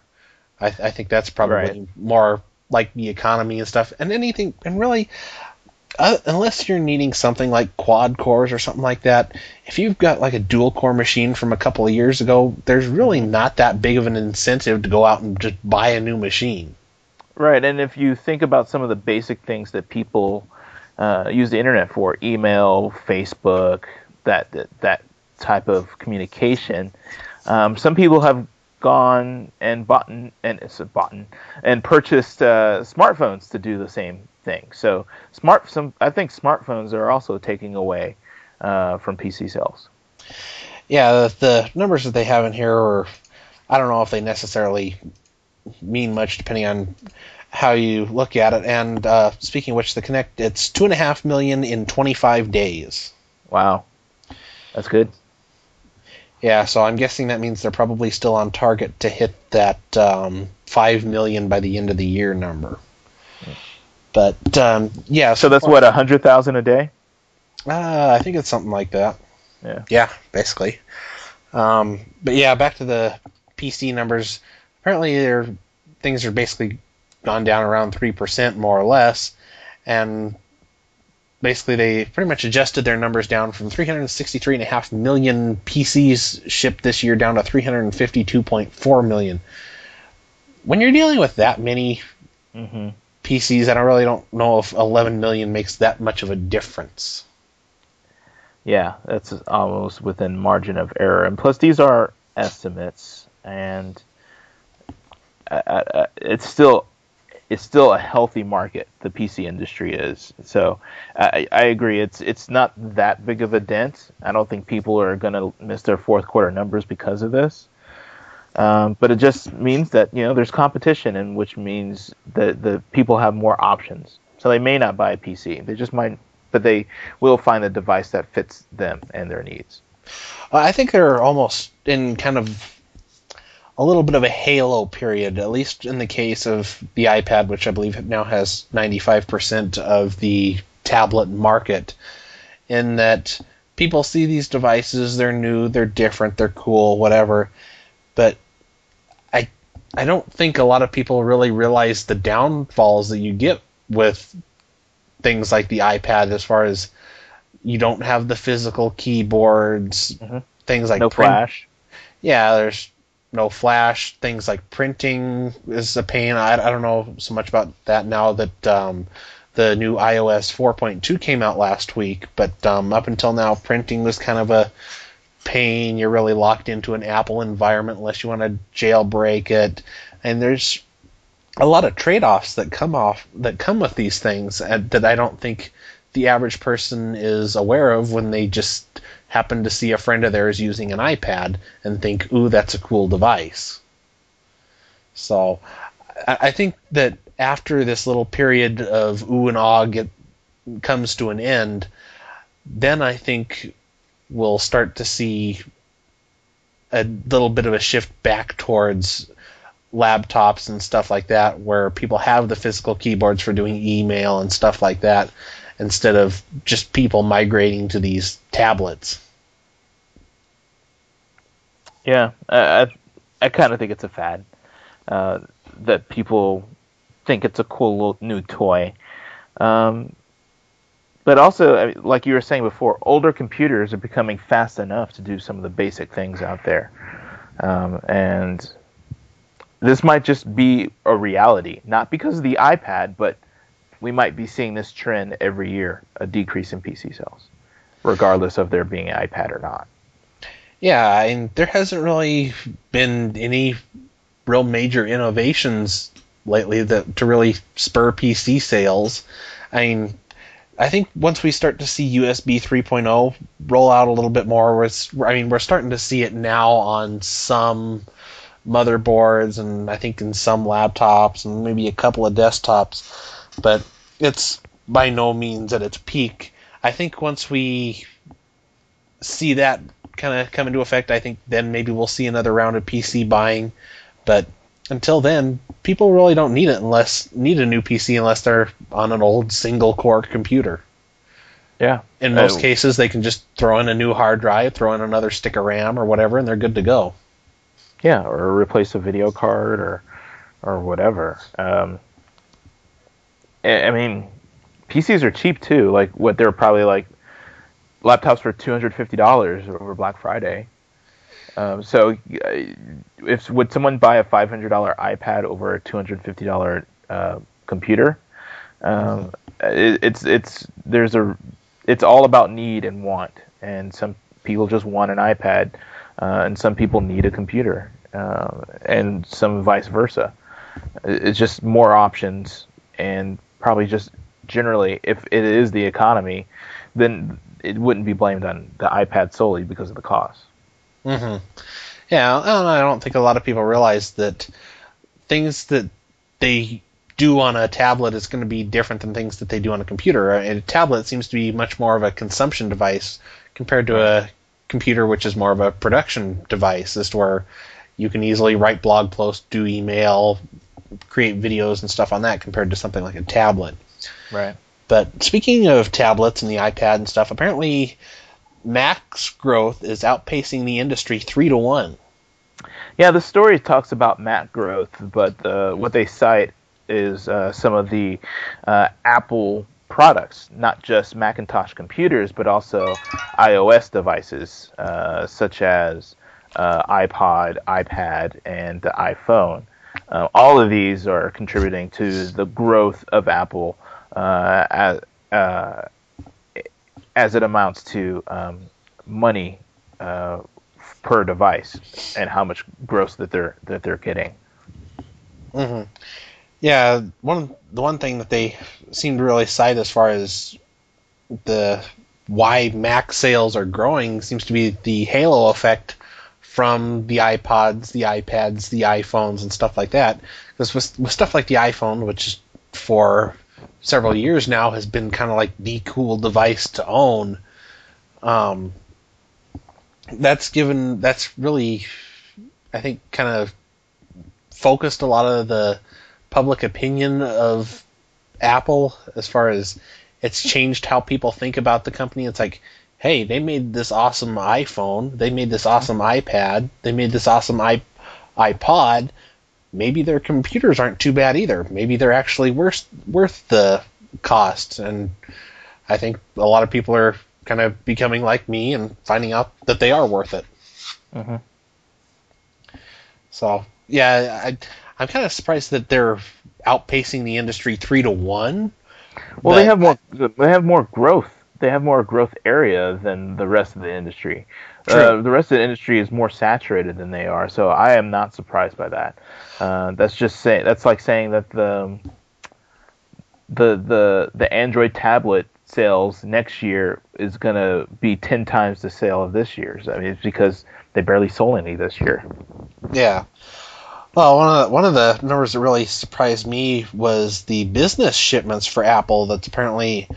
I, I think that's probably Right. more like the economy and stuff, and anything, and really, uh, unless you're needing something like quad cores or something like that, if you've got like a dual core machine from a couple of years ago, there's really not that big of an incentive to go out and just buy a new machine. Right, and if you think about some of the basic things that people uh, use the internet for, email, Facebook, that that, that type of communication, um, some people have gone and bought and it's a bought and purchased uh, smartphones to do the same thing. So smart, some I think smartphones are also taking away uh, from PC sales. Yeah, the, the numbers that they have in here are, I don't know if they necessarily mean much depending on how you look at it. And uh, speaking of which, the Kinect, it's two and a half million in 25 days. Wow, that's good. Yeah, so I'm guessing that means they're probably still on target to hit that um, five million by the end of the year number. But um, yeah, So that's what a hundred thousand a day. Uh, I think it's something like that. Yeah. Yeah, basically. Um, but yeah, back to the PC numbers. Apparently, their things are basically gone down around three percent, more or less, and basically they pretty much adjusted their numbers down from 363.5 million PCs shipped this year down to 352.4 million. When you're dealing with that many Mm-hmm. PCs, I don't really don't know if 11 million makes that much of a difference. Yeah, that's almost within margin of error. And plus, these are estimates, and uh, uh, it's still it's still a healthy market. The PC industry is. So I, I agree. It's it's not that big of a dent. I don't think people are going to miss their fourth quarter numbers because of this. Um, but it just means that you know there's competition, and which means that the people have more options. So they may not buy a PC. They just might, but they will find a device that fits them and their needs. I think they're almost in kind of a little bit of a halo period, at least in the case of the iPad, which I believe now has 95% of the tablet market, in that people see these devices, they're new, they're different, they're cool, whatever, but I I don't think a lot of people really realize the downfalls that you get with things like the iPad as far as you don't have the physical keyboards, Mhm. things like no print- flash. yeah, there's no flash. Things like printing is a pain. I, I don't know so much about that now that um, the new iOS 4.2 came out last week, but um, up until now, printing was kind of a pain. You're really locked into an Apple environment unless you want to jailbreak it, and there's a lot of trade-offs that come off that come with these things that I don't think the average person is aware of when they just happen to see a friend of theirs using an iPad and think, "Ooh, that's a cool device." So, I, think that after this little period of ooh and ah get, comes to an end, then I think we'll start to see a little bit of a shift back towards laptops and stuff like that, where people have the physical keyboards for doing email and stuff like that, instead of just people migrating to these tablets. Yeah, I I, kind of think it's a fad uh, that people think it's a cool new toy. Um, but also, like you were saying before, older computers are becoming fast enough to do some of the basic things out there, um, and this might just be a reality, not because of the iPad, but we might be seeing this trend every year, a decrease in PC sales, regardless of there being an iPad or not. Yeah, and there hasn't really been any real major innovations lately that to really spur PC sales. I mean, I think once we start to see USB 3.0 roll out a little bit more, we're, I mean, we're starting to see it now on some motherboards and I think in some laptops and maybe a couple of desktops, but it's by no means at its peak. I think once we see that kind of come into effect, I think then maybe we'll see another round of PC buying. But until then, people really don't need it unless need a new PC unless they're on an old single core computer. Yeah, In most Uh, cases, they can just throw in a new hard drive, throw in another stick of RAM or whatever, and they're good to go. Yeah, or replace a video card or or whatever. Um, I I mean, PCs are cheap too. Like what they're probably like laptops for two hundred fifty dollars over Black Friday. Um, so, uh, if would someone buy a five hundred dollar iPad over a two hundred fifty dollar uh, computer? Um, it, it's it's there's a it's all about need and want, and some people just want an iPad, uh, and some people need a computer, uh, and some vice versa. It's just more options, and probably just generally, if it is the economy, then it wouldn't be blamed on the iPad solely because of the cost. hmm Yeah, I don't think a lot of people realize that things that they do on a tablet is going to be different than things that they do on a computer. A tablet seems to be much more of a consumption device compared to a computer, which is more of a production device, as to where you can easily write blog posts, do email, create videos and stuff on that compared to something like a tablet. Right. But speaking of tablets and the iPad and stuff, apparently Mac's growth is outpacing the industry three to one. Yeah, the story talks about Mac growth, but uh, what they cite is uh, some of the uh, Apple products, not just Macintosh computers, but also iOS devices uh, such as uh, iPod, iPad, and the iPhone. Uh, all of these are contributing to the growth of Apple as, as it amounts to um, money per device and how much gross that they're that they're getting. Mm-hmm. Yeah, one the one thing that they seem to really cite as far as the why Mac sales are growing seems to be the halo effect from the iPods, the iPads, the iPhones, and stuff like that. Because with, with stuff like the iPhone, which for several years now has been kind of like the cool device to own, um, that's given that's really I think kind of focused a lot of the public opinion of Apple as far as it's changed how people think about the company. It's like, hey, they made this awesome iPhone, they made this awesome iPad, they made this awesome i- iPod. Maybe their computers aren't too bad either. Maybe they're actually worth worth the cost. And I think a lot of people are kind of becoming like me and finding out that they are worth it. Mm-hmm. So yeah, I, I'm kind of surprised that they're outpacing the industry three to one. Well, they have more. They have more growth. They have more growth area than the rest of the industry. Uh, the rest of the industry is more saturated than they are, so I am not surprised by that. Uh, that's just saying. That's like saying that the the the the Android tablet sales next year is going to be 10 times the sale of this year's. I mean, it's because they barely sold any this year. Yeah. Well, one of the, one of the numbers that really surprised me was the business shipments for Apple. That's apparently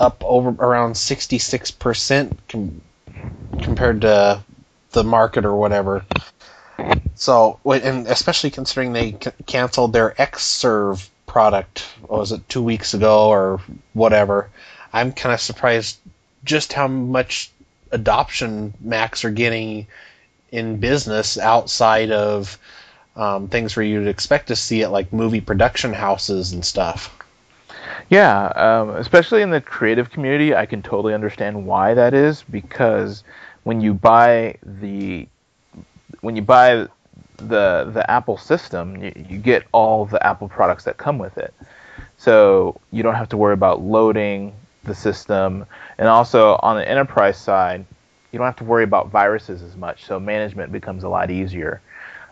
up over around 66 percent com- compared to the market or whatever. So, and especially considering they c- canceled their Xserve product, was it two weeks ago or whatever? I'm kind of surprised just how much adoption Macs are getting in business outside of um, things where you'd expect to see it, like movie production houses and stuff. Yeah, um, especially in the creative community, I can totally understand why that is because when you buy the when you buy the the Apple system, you, you get all the Apple products that come with it. So you don't have to worry about loading the system, and also on the enterprise side, you don't have to worry about viruses as much. So management becomes a lot easier.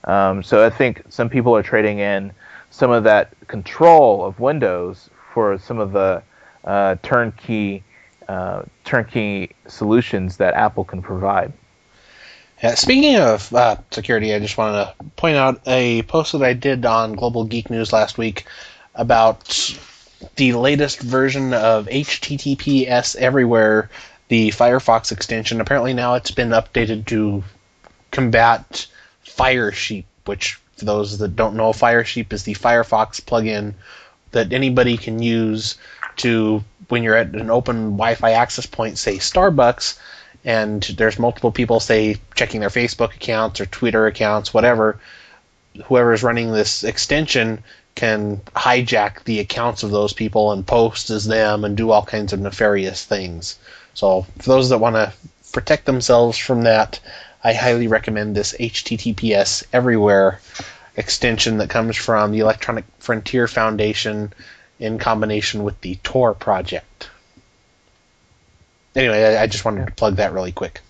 Um, so I think some people are trading in some of that control of Windows for some of the uh, turnkey uh, turnkey solutions that Apple can provide. Yeah, speaking of uh, security, I just wanted to point out a post that I did on Global Geek News last week about the latest version of HTTPS Everywhere, the Firefox extension. Apparently now it's been updated to combat Firesheep, which for those that don't know, Firesheep is the Firefox plugin that anybody can use to when you're at an open Wi-Fi access point, say Starbucks, and there's multiple people, say checking their Facebook accounts or Twitter accounts, whatever. Whoever is running this extension can hijack the accounts of those people and post as them and do all kinds of nefarious things. So for those that want to protect themselves from that, I highly recommend this HTTPS Everywhere extension that comes from the Electronic Frontier Foundation in combination with the Tor project. Anyway, I, I just wanted to plug that really quick.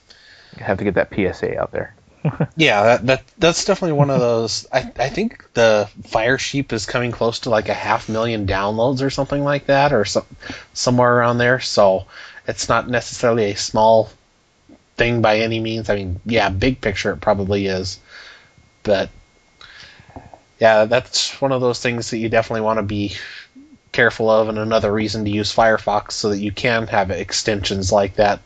You have to get that PSA out there. yeah, that, that that's definitely one of those. I I think the Firesheep is coming close to like a half million downloads or something like that, or some somewhere around there. So it's not necessarily a small thing by any means. I mean, yeah, big picture it probably is, but yeah, that's one of those things that you definitely want to be careful of, and another reason to use Firefox so that you can have extensions like that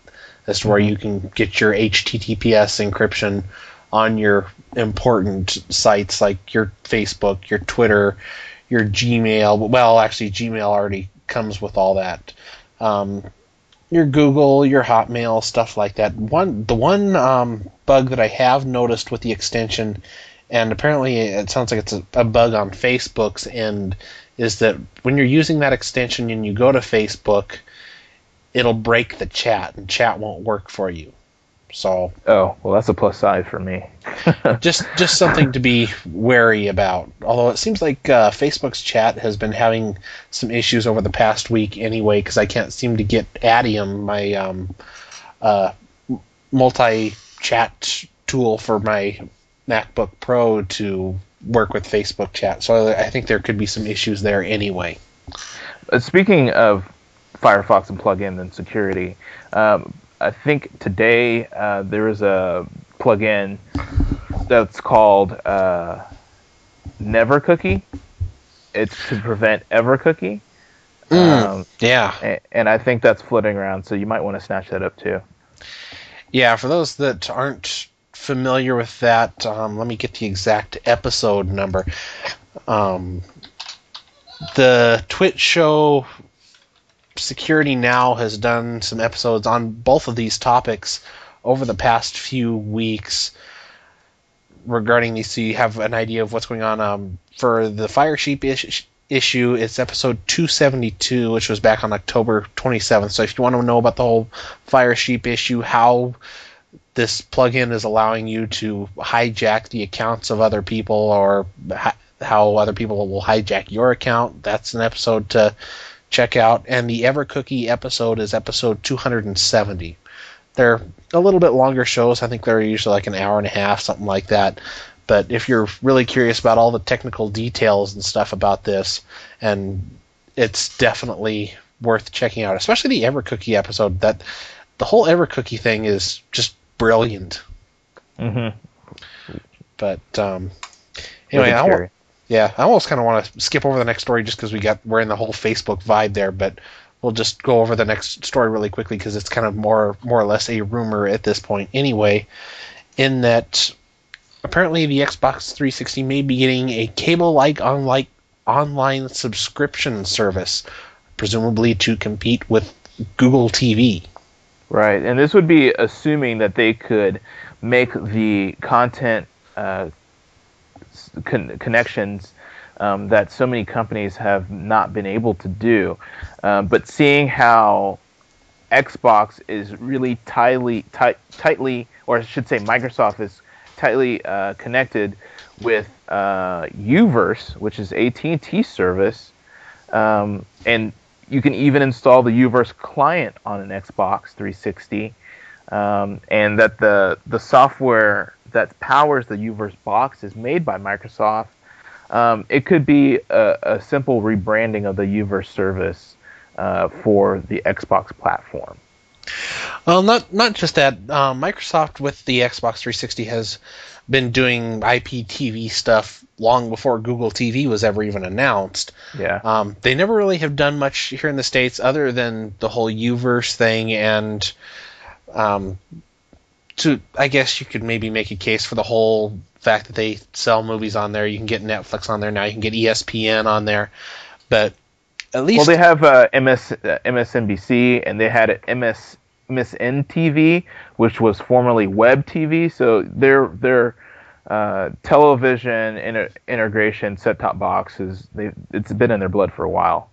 as to where you can get your HTTPS encryption on your important sites like your Facebook, your Twitter, your Gmail. Well, actually, Gmail already comes with all that. Um, your Google, your Hotmail, stuff like that. One, the one um, bug that I have noticed with the extension, and apparently it sounds like it's a, a bug on Facebook's end, is that when you're using that extension and you go to Facebook, it'll break the chat and chat won't work for you. So Oh, well, that's a plus side for me. just just something to be wary about. Although it seems like uh, Facebook's chat has been having some issues over the past week anyway, because I can't seem to get Adium, my um, uh, multi-chat tool for my MacBook Pro, to work with Facebook chat. So I think there could be some issues there anyway. Uh, Speaking of Firefox and plugins and security, um, I think today uh, there is a plugin that's called uh, NeverCookie. It's to prevent EverCookie. Um, Yeah. and I think that's floating around, so you might want to snatch that up too. Yeah, for those that aren't familiar with that, um, let me get the exact episode number. Um, the Twitch show Security Now has done some episodes on both of these topics over the past few weeks regarding these, so you have an idea of what's going on. Um, for the Firesheep ish- issue, it's episode 272, which was back on October 27th. So if you want to know about the whole Firesheep issue, how this plugin is allowing you to hijack the accounts of other people or how other people will hijack your account. That's an episode to check out. And the EverCookie episode is episode 270. They're a little bit longer shows. I think they're usually like an hour and a half, something like that. But if you're really curious about all the technical details and stuff about this, and it's definitely worth checking out, especially the EverCookie episode. That the whole EverCookie thing is just brilliant. Mm-hmm. But um, anyway, I, yeah, I almost kind of want to skip over the next story just because we got we're in the whole Facebook vibe there. But we'll just go over the next story really quickly because it's kind of more more or less a rumor at this point anyway. In that apparently the Xbox 360 may be getting a cable-like online online subscription service, presumably to compete with Google TV. Right, and this would be assuming that they could make the content uh, con- connections um, that so many companies have not been able to do. Um, but seeing how Xbox is really tightly, tight, tightly, or I should say, Microsoft is tightly uh, connected with uh, Uverse, which is AT&T service, um, and you can even install the Uverse client on an Xbox 360, um, and that the the software that powers the Uverse box is made by Microsoft. Um, it could be a, a simple rebranding of the Uverse service uh, for the Xbox platform. Well, not not just that. Um, Microsoft with the Xbox 360 has been doing IPTV stuff long before Google TV was ever even announced. Yeah. Um, they never really have done much here in the states other than the whole Uverse thing, and um, to I guess you could maybe make a case for the whole fact that they sell movies on there. You can get Netflix on there now. You can get ESPN on there, but at least Well, they have uh, MS, uh, MSNBC, and they had MS, MSN TV, which was formerly Web TV. So their their uh, television inter- integration set top boxes, they it's been in their blood for a while.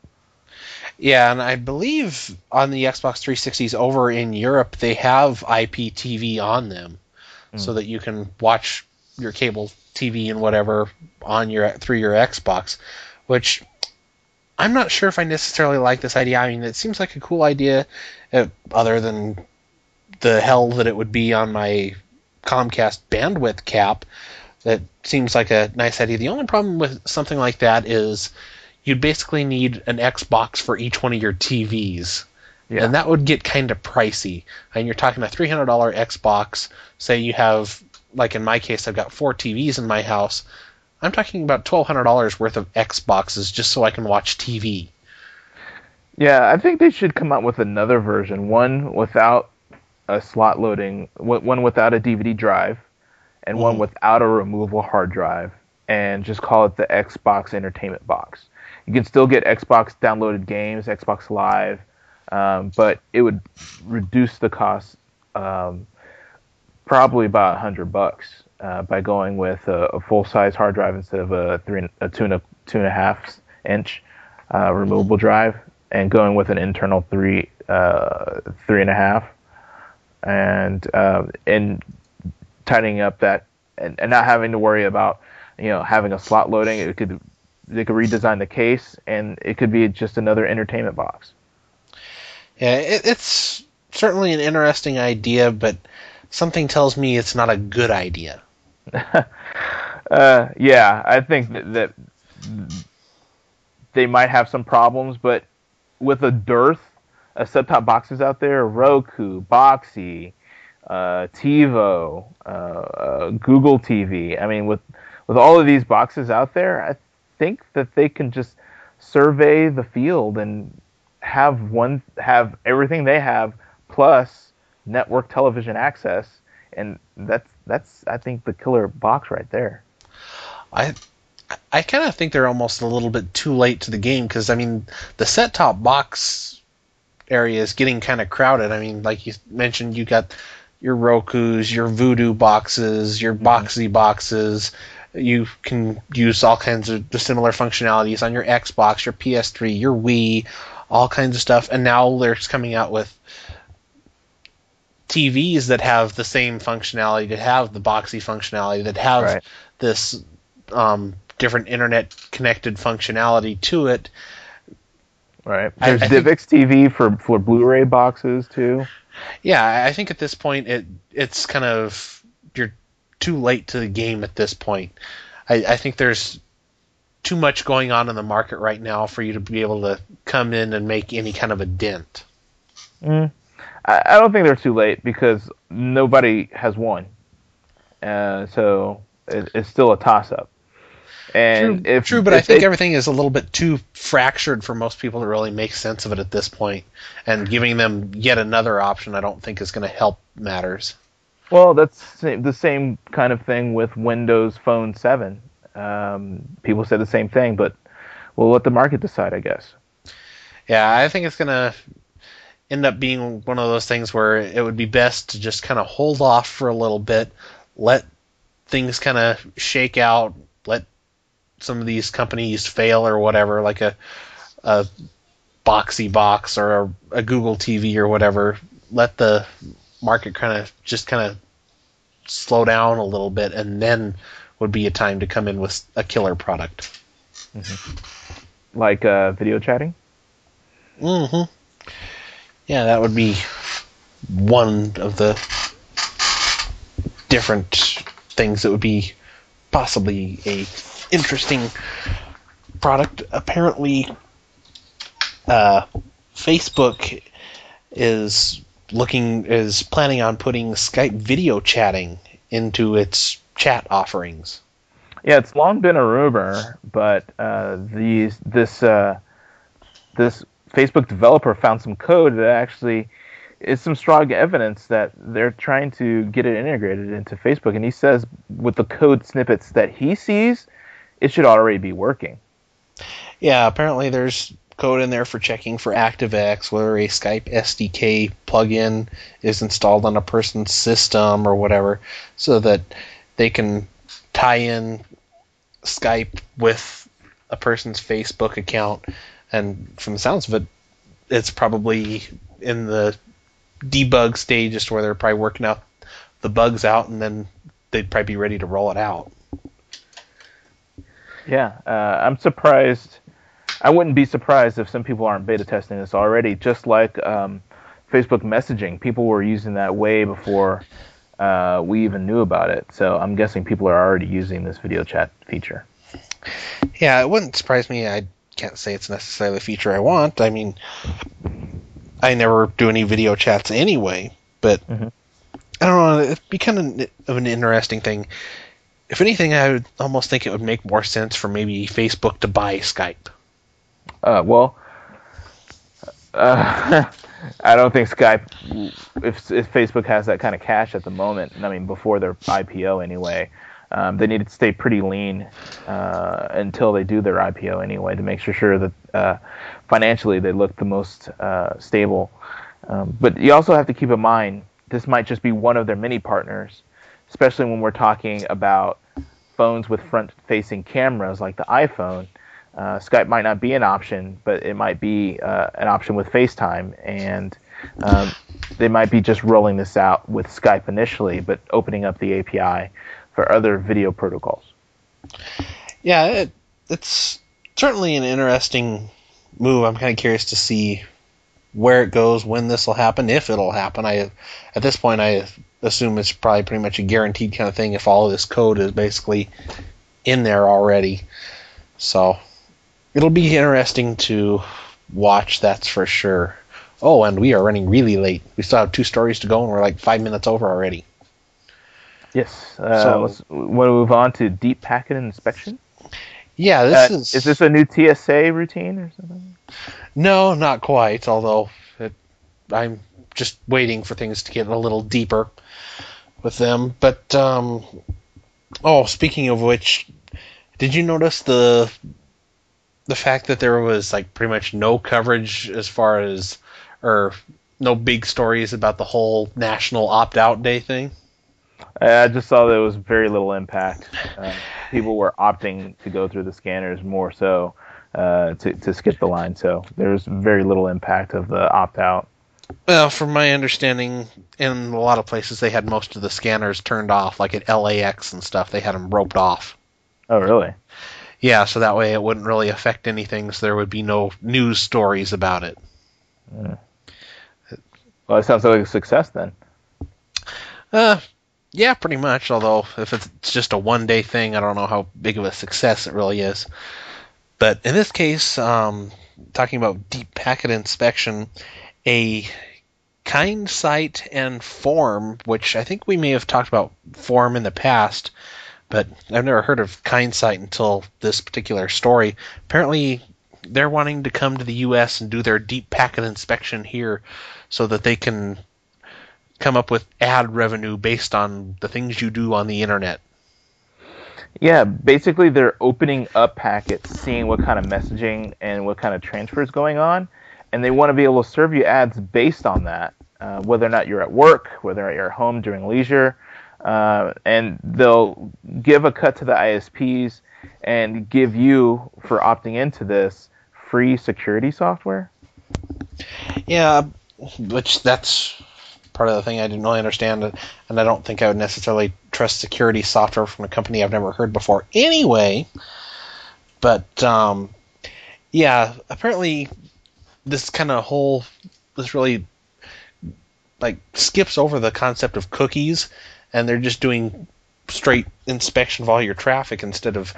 Yeah, and I believe on the Xbox 360s over in Europe they have IPTV on them, so that you can watch your cable TV and whatever on your through your Xbox. Which I'm not sure if I necessarily like this idea. I mean, it seems like a cool idea, uh, other than the hell that it would be on my Comcast bandwidth cap. That seems like a nice idea. The only problem with something like that is you'd basically need an Xbox for each one of your TVs. Yeah. And that would get kind of pricey. And you're talking a $300 Xbox. Say you have, like in my case, I've got four TVs in my house. I'm talking about $1,200 worth of Xboxes just so I can watch TV. Yeah, I think they should come out with another version, one without a slot loading, one without a DVD drive, and one Mhm. without a removable hard drive, and just call it the Xbox Entertainment Box. You can still get Xbox downloaded games, Xbox Live, um, but it would reduce the cost um, probably about a hundred bucks uh, by going with a, a full size hard drive instead of a three a two and a two and a half inch uh, removable drive, and going with an internal three uh, three and a half, and uh, and tightening up that and, and not having to worry about you know having a slot loading. It could they could redesign the case, and it could be just another entertainment box. Yeah, it, it's certainly an interesting idea, but something tells me it's not a good idea. Uh, yeah, I think that, that they might have some problems, but with a dearth of set-top boxes out there, Roku, Boxee, uh, TiVo, uh, uh, Google TV. I mean, with with all of these boxes out there, I think that they can just survey the field and have one have everything they have plus network television access, and that's that's I think the killer box right there. I I kind of think they're almost a little bit too late to the game because I mean the set top box area is getting kind of crowded. I mean, like you mentioned, you got your Roku's, your Vudu boxes, your mm-hmm. Boxee boxes. You can use all kinds of similar functionalities on your Xbox, your PS3, your Wii, all kinds of stuff. And now they're coming out with TVs that have the same functionality, that have the Boxee functionality, that have Right. this um, different internet connected functionality to it. Right. There's I think- DivX TV for for Blu-ray boxes too. Yeah, I I think at this point it it's kind of you're too late to the game at this point. I, I think there's too much going on in the market right now for you to be able to come in and make any kind of a dent. I, I don't think they're too late because nobody has won, uh, so it, it's still a toss-up. And True, if true, but if I think they- everything is a little bit too fractured for most people to really make sense of it at this point. And giving them yet another option, I don't think is going to help matters. Well, that's the same kind of thing with Windows Phone 7. Um, people said the same thing, but we'll let the market decide, I guess. Yeah, I think it's gonna end up being one of those things where it would be best to just kind of hold off for a little bit, let things kind of shake out, let some of these companies fail or whatever, like a a Boxee Box or a, a Google TV or whatever. Let the market kind of just kind of slow down a little bit, and then would be a time to come in with a killer product. Like uh, video chatting. hmm Yeah, that would be one of the different things that would be possibly a interesting product. Apparently, uh, Facebook is looking is planning on putting Skype video chatting into its chat offerings. Yeah, it's long been a rumor, but uh, these this uh, this Facebook developer found some code that actually is some strong evidence that they're trying to get it integrated into Facebook. And he says with the code snippets that he sees, it should already be working. Yeah, apparently there's code in there for checking for ActiveX, whether a Skype SDK plugin is installed on a person's system or whatever, so that they can tie in Skype with a person's Facebook account. And from the sounds of it, it's probably in the debug stage just where they're probably working out the bugs out and then they'd probably be ready to roll it out. Yeah, uh, I'm surprised. I wouldn't be surprised if some people aren't beta testing this already. Just like um, Facebook messaging, people were using that way before uh, we even knew about it. So I'm guessing people are already using this video chat feature. Yeah, it wouldn't surprise me. I can't say it's necessarily a feature I want. I mean, I never do any video chats anyway, but Mhm. I don't know. It'd be kind of of an interesting thing. If anything, I would almost think it would make more sense for maybe Facebook to buy Skype. Uh, well, Uh, I don't think Skype, if if Facebook has that kind of cash at the moment, I mean before their IPO anyway, um, they need to stay pretty lean uh, until they do their IPO anyway to make sure, sure that uh, financially they look the most uh, stable. Um, but you also have to keep in mind this might just be one of their many partners, especially when we're talking about phones with front-facing cameras like the iPhone. Uh, Skype might not be an option, but it might be uh, an option with FaceTime, and um, they might be just rolling this out with Skype initially, but opening up the API for other video protocols. Yeah, it, it's certainly an interesting move. I'm kind of curious to see where it goes, when this will happen, if it'll happen. I at this point I assume it's probably pretty much a guaranteed kind of thing if all of this code is basically in there already. So it'll be interesting to watch, that's for sure. Oh, and we are running really late. We still have two stories to go, and we're like five minutes over already. Yes. Uh, so, let's want to move on to deep packet inspection. Yeah, this uh, is. Is this a new TSA routine or something? No, not quite. Although it, I'm just waiting for things to get a little deeper with them. But um, oh, speaking of which, did you notice the the fact that there was like pretty much no coverage as far as or no big stories about the whole national opt out day thing? I just saw there was very little impact. Uh, people were opting to go through the scanners more so uh, to to skip the line. So there's very little impact of the opt out. Well, from my understanding, in a lot of places they had most of the scanners turned off, like at LAX and stuff. They had them roped off. Oh, really? Yeah, so that way it wouldn't really affect anything. So there would be no news stories about it. Yeah. Well, it sounds like a success then. Uh, yeah, pretty much. Although if it's just a one day thing, I don't know how big of a success it really is. But in this case, um, talking about deep packet inspection, a KindSight and Phorm, which I think we may have talked about Phorm in the past, but I've never heard of KindSight until this particular story. Apparently, they're wanting to come to the U.S. and do their deep packet inspection here so that they can come up with ad revenue based on the things you do on the internet. Yeah, basically they're opening up packets, seeing what kind of messaging and what kind of transfer is going on, and they want to be able to serve you ads based on that, uh, whether or not you're at work, whether or not you're at home during leisure, uh, and they'll give a cut to the ISPs and give you for opting into this free security software. Yeah, which that's part of the thing I didn't really understand, and I don't think I would necessarily trust security software from a company I've never heard before anyway. But um, yeah, apparently this kind of whole this really like skips over the concept of cookies, and they're just doing straight inspection of all your traffic instead of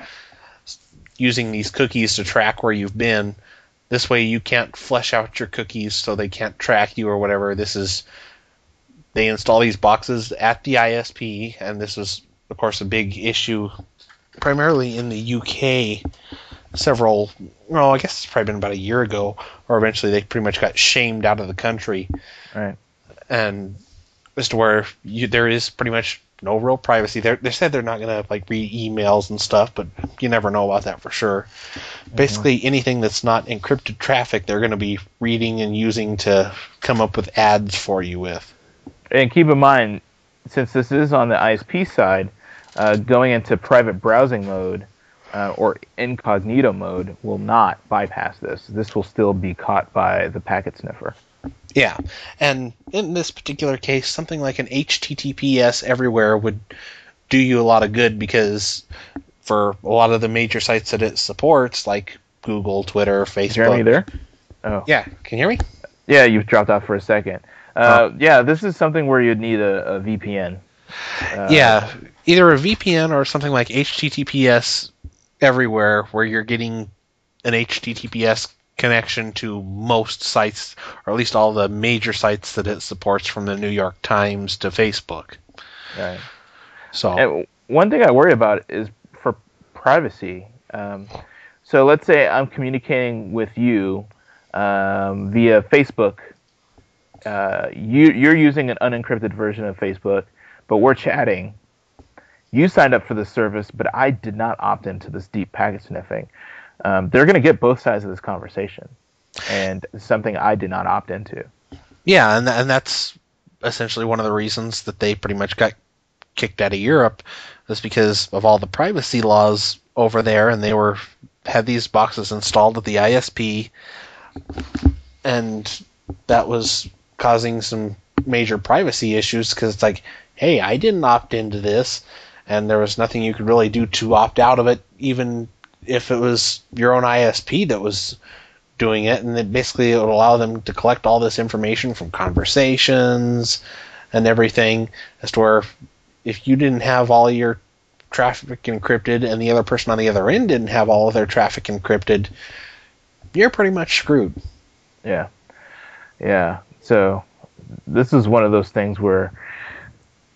using these cookies to track where you've been. This way, you can't flesh out your cookies so they can't track you or whatever. This is they install these boxes at the ISP, and this was, of course, a big issue, primarily in the UK. Several, well, I guess it's probably been about a year ago, or eventually they pretty much got shamed out of the country. Right. And as to where you, there is pretty much no real privacy. They're, they said they're not going to like read emails and stuff, but you never know about that for sure. Mm-hmm. Basically, anything that's not encrypted traffic, they're going to be reading and using to come up with ads for you with and keep in mind, since this is on the ISP side, uh, going into private browsing mode uh, or incognito mode will not bypass this. This will still be caught by the packet sniffer. Yeah, and in this particular case, something like an HTTPS everywhere would do you a lot of good because for a lot of the major sites that it supports, like Google, Twitter, Facebook. Jeremy, there? Oh. Yeah, can you hear me? Yeah, you've dropped off for a second. Uh, yeah, this is something where you'd need a, a VPN. Uh, yeah, either a VPN or something like HTTPS everywhere, where you're getting an HTTPS connection to most sites, or at least all the major sites that it supports, from the New York Times to Facebook. Right. So and one thing I worry about is for privacy. Um, so let's say I'm communicating with you um, via Facebook. Uh, you you're using an unencrypted version of Facebook, but we're chatting. You signed up for this service, but I did not opt into this deep packet sniffing. Um, they're going to get both sides of this conversation, and something I did not opt into. Yeah, and and that's essentially one of the reasons that they pretty much got kicked out of Europe is because of all the privacy laws over there, and they were had these boxes installed at the ISP, and that was causing some major privacy issues because it's like, hey, I didn't opt into this, and there was nothing you could really do to opt out of it, even if it was your own ISP that was doing it, and it basically it would allow them to collect all this information from conversations and everything as to where if you didn't have all your traffic encrypted and the other person on the other end didn't have all of their traffic encrypted, you're pretty much screwed. Yeah. Yeah. So this is one of those things where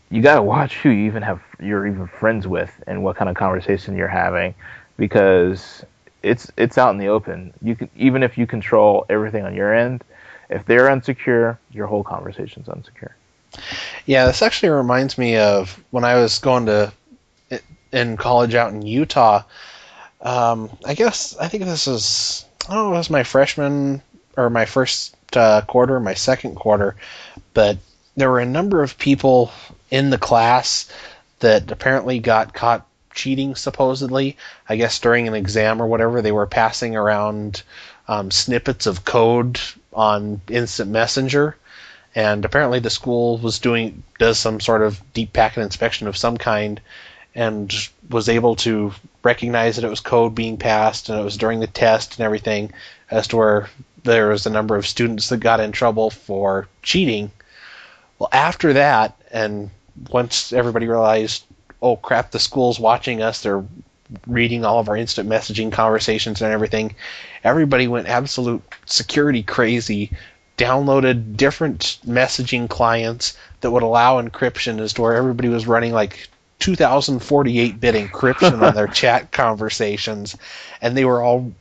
you got to watch who you even have you're even friends with and what kind of conversation you're having because it's it's out in the open. You can even if you control everything on your end, if they're unsecure, your whole conversation's unsecure. Yeah, this actually reminds me of when I was going to in college out in Utah. Um, I guess I think this is I don't know, it was my freshman or my first uh, quarter, my second quarter, but there were a number of people in the class that apparently got caught cheating supposedly. I guess during an exam or whatever, they were passing around um, snippets of code on Instant Messenger and apparently the school was doing does some sort of deep packet inspection of some kind and was able to recognize that it was code being passed and it was during the test and everything as to where there was a number of students that got in trouble for cheating. Well after that and once everybody realized oh crap the school's watching us they're reading all of our instant messaging conversations and everything everybody went absolute security crazy downloaded different messaging clients that would allow encryption as to where everybody was running like 2048 bit encryption on their chat conversations and they were all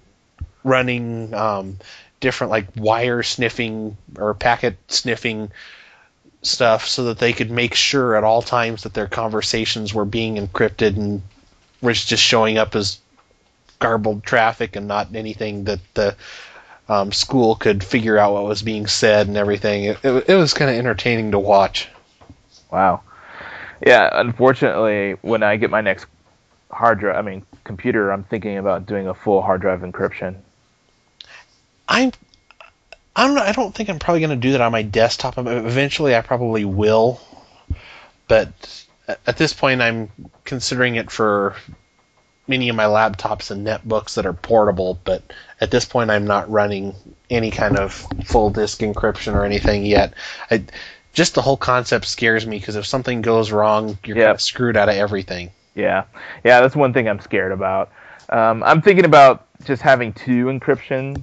running um, different like wire sniffing or packet sniffing stuff so that they could make sure at all times that their conversations were being encrypted and was just showing up as garbled traffic and not anything that the um, school could figure out what was being said and everything. It, it, it was kind of entertaining to watch. Wow. Yeah, unfortunately, when I get my next hard drive, I mean computer, I'm thinking about doing a full hard drive encryption. I'm I don't I don't think I'm probably going to do that on my desktop. Eventually, I probably will, but at this point, I'm considering it for many of my laptops and netbooks that are portable, but at this point I'm not running any kind of full disk encryption or anything yet. I, just the whole concept scares me because if something goes wrong, you're yep. kind of screwed out of everything. Yeah, yeah, that's one thing I'm scared about. Um, I'm thinking about just having two encryption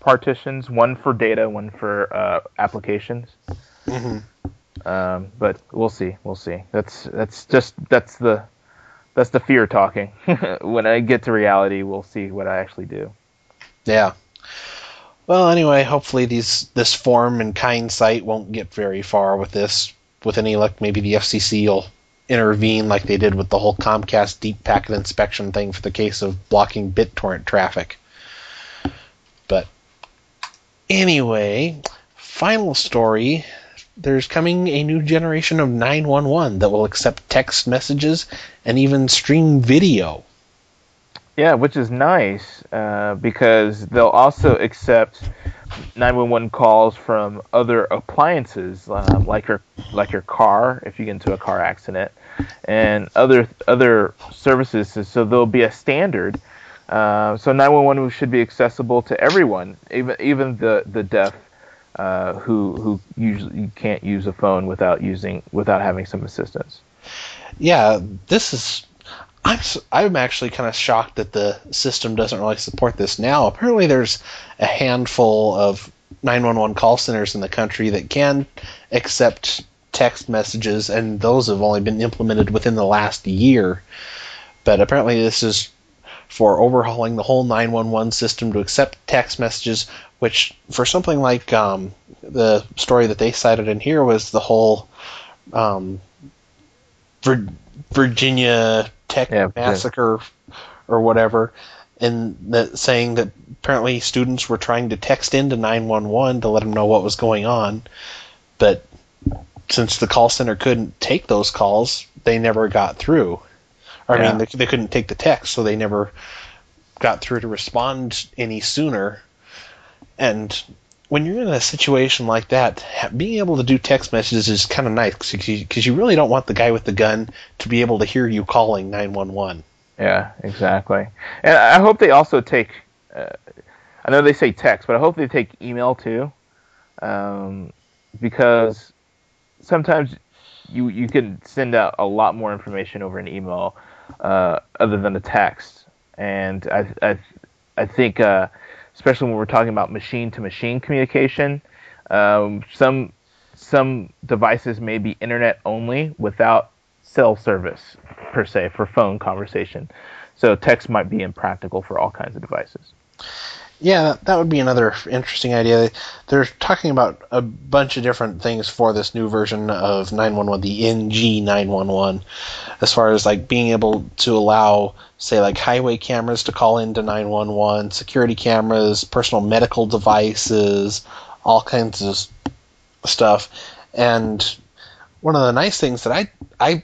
partitions, one for data, one for uh, applications. Mm-hmm. Um, but we'll see, we'll see. That's that's just that's the that's the fear talking. when I get to reality, we'll see what I actually do. Yeah. Well, anyway, hopefully these this Phorm and Kindsight won't get very far with this. With any luck, maybe the FCC will intervene like they did with the whole Comcast deep packet inspection thing for the case of blocking BitTorrent traffic. But anyway, final story there's coming a new generation of 911 that will accept text messages and even stream video. Yeah, which is nice uh, because they'll also accept 911 calls from other appliances, uh, like your like your car if you get into a car accident, and other other services. So there'll be a standard. Uh, so 911 should be accessible to everyone, even even the the deaf uh, who who usually can't use a phone without using without having some assistance. Yeah, this is. I'm I'm actually kind of shocked that the system doesn't really support this now. Apparently, there's a handful of 911 call centers in the country that can accept text messages, and those have only been implemented within the last year. But apparently, this is for overhauling the whole 911 system to accept text messages which for something like um, the story that they cited in here was the whole um, Vir- Virginia Tech Yeah, yeah. massacre or whatever, and that saying that apparently students were trying to text into 911 to let them know what was going on, but since the call center couldn't take those calls, they never got through. I Yeah. mean, they, they couldn't take the text, so they never got through to respond any sooner. And when you're in a situation like that, being able to do text messages is kind of nice because you really don't want the guy with the gun to be able to hear you calling 911. Yeah, exactly. And I hope they also take. Uh, I know they say text, but I hope they take email too, um, because sometimes you you can send out a lot more information over an email uh, other than a text. And I I I think uh, especially when we're talking about machine to machine communication, um, some some devices may be internet only without cell service per se for phone conversation. So text might be impractical for all kinds of devices. Yeah, that, would be another interesting idea. They're talking about a bunch of different things for this new version of 911, the NG 911, as far as like being able to allow, say, like highway cameras to call into 911, security cameras, personal medical devices, all kinds of stuff. And one of the nice things that I I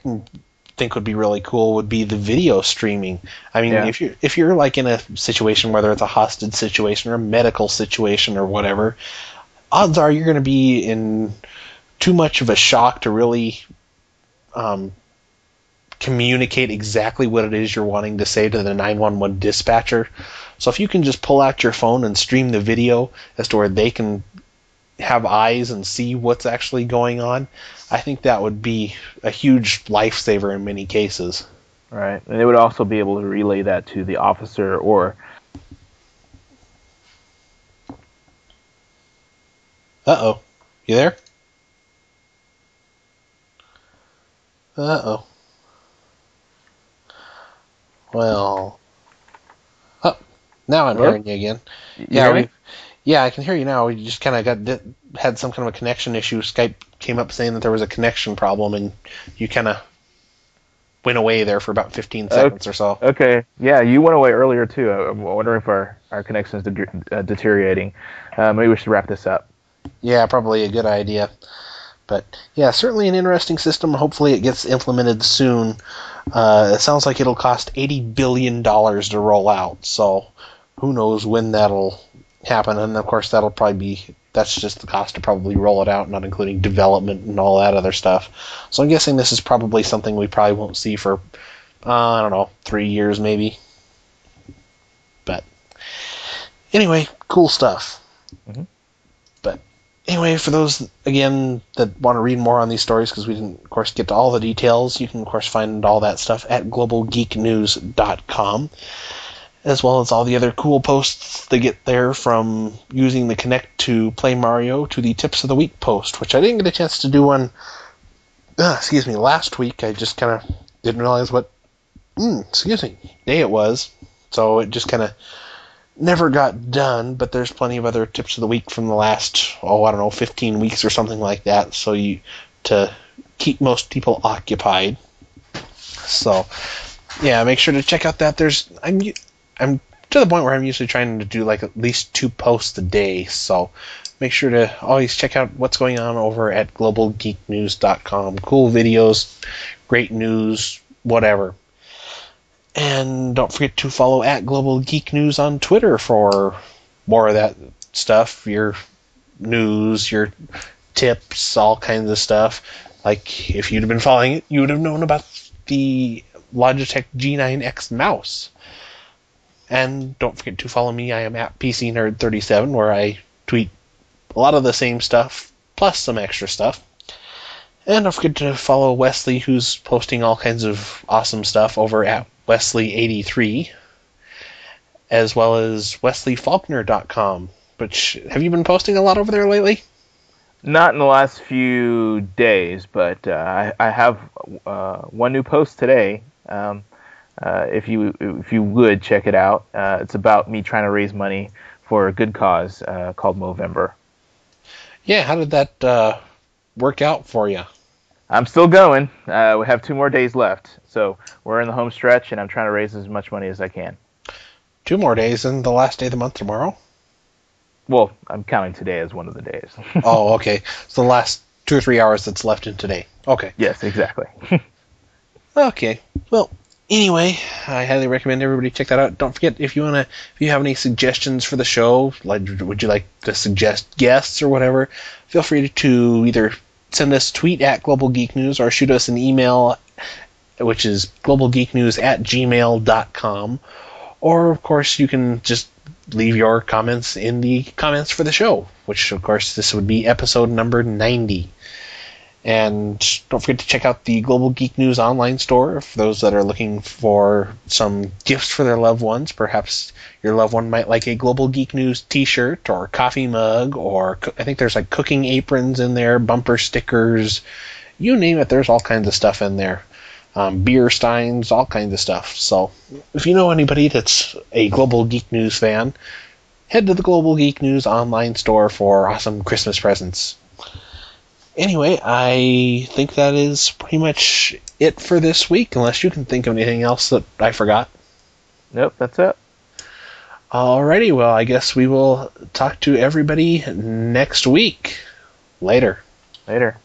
think would be really cool would be the video streaming. I mean, Yeah. if you're if you're like in a situation whether it's a hostage situation or a medical situation or whatever, odds are you're going to be in too much of a shock to really um, communicate exactly what it is you're wanting to say to the 911 dispatcher. So if you can just pull out your phone and stream the video as to where they can have eyes and see what's actually going on, I think that would be a huge lifesaver in many cases. Right. And they would also be able to relay that to the officer or Uh oh. You there? Uh oh. Well. Oh, now I'm Hello? hearing you again. you yeah, we, yeah, I can hear you now. We just kind of got di- had some kind of a connection issue. Skype came up saying that there was a connection problem, and you kind of went away there for about 15 seconds or so. Okay. Yeah, you went away earlier too. I'm wondering if our, our connection is de- uh, deteriorating. Uh, maybe we should wrap this up. Yeah, probably a good idea. But yeah, certainly an interesting system. Hopefully, it gets implemented soon. Uh, it sounds like it'll cost eighty billion dollars to roll out. So who knows when that'll happen? And of course, that'll probably be that's just the cost to probably roll it out, not including development and all that other stuff. So I'm guessing this is probably something we probably won't see for uh, I don't know three years maybe. But anyway, cool stuff. But anyway, for those again that want to read more on these stories, because we didn't, of course, get to all the details, you can of course find all that stuff at globalgeeknews.com, as well as all the other cool posts they get there from using the Kinect to play Mario to the Tips of the Week post, which I didn't get a chance to do on. Uh, excuse me, last week. I just kind of didn't realize what. Mm, excuse me, day it was. So it just kind of never got done, but there's plenty of other tips of the week from the last, oh, I don't know, 15 weeks or something like that. So you to keep most people occupied. So yeah, make sure to check out that. There's I'm I'm to the point where I'm usually trying to do like at least two posts a day. So make sure to always check out what's going on over at globalgeeknews.com. Cool videos, great news, whatever. And don't forget to follow at Global Geek News on Twitter for more of that stuff, your news, your tips, all kinds of stuff. Like if you'd have been following it, you would have known about the Logitech G9X mouse. And don't forget to follow me. I am at PC Nerd 37 where I tweet a lot of the same stuff plus some extra stuff. And don't forget to follow Wesley, who's posting all kinds of awesome stuff over at Wesley83, as well as WesleyFaulkner.com. Which have you been posting a lot over there lately? Not in the last few days, but uh, I, I have uh, one new post today. Um, uh, if you if you would check it out, uh, it's about me trying to raise money for a good cause uh, called Movember. Yeah, how did that uh, work out for you? I'm still going. Uh, we have two more days left, so we're in the home stretch, and I'm trying to raise as much money as I can. Two more days, and the last day of the month tomorrow. Well, I'm counting today as one of the days. oh, okay. So the last two or three hours that's left in today. Okay. yes, exactly. Okay. Well, anyway, I highly recommend everybody check that out. Don't forget if you wanna, if you have any suggestions for the show, like would you like to suggest guests or whatever, feel free to either send us a tweet at Global Geek News or shoot us an email, which is globalgeeknews at gmail.com. Or, of course, you can just leave your comments in the comments for the show, which, of course, this would be episode number 90. And don't forget to check out the Global Geek News online store for those that are looking for some gifts for their loved ones. Perhaps your loved one might like a Global Geek News t-shirt or coffee mug or I think there's like cooking aprons in there, bumper stickers, you name it, there's all kinds of stuff in there. Um, beer steins, all kinds of stuff. So if you know anybody that's a Global Geek News fan, head to the Global Geek News online store for awesome Christmas presents anyway, I think that is pretty much it for this week, unless you can think of anything else that I forgot. Nope, that's it. Alrighty, well, I guess we will talk to everybody next week. Later. Later.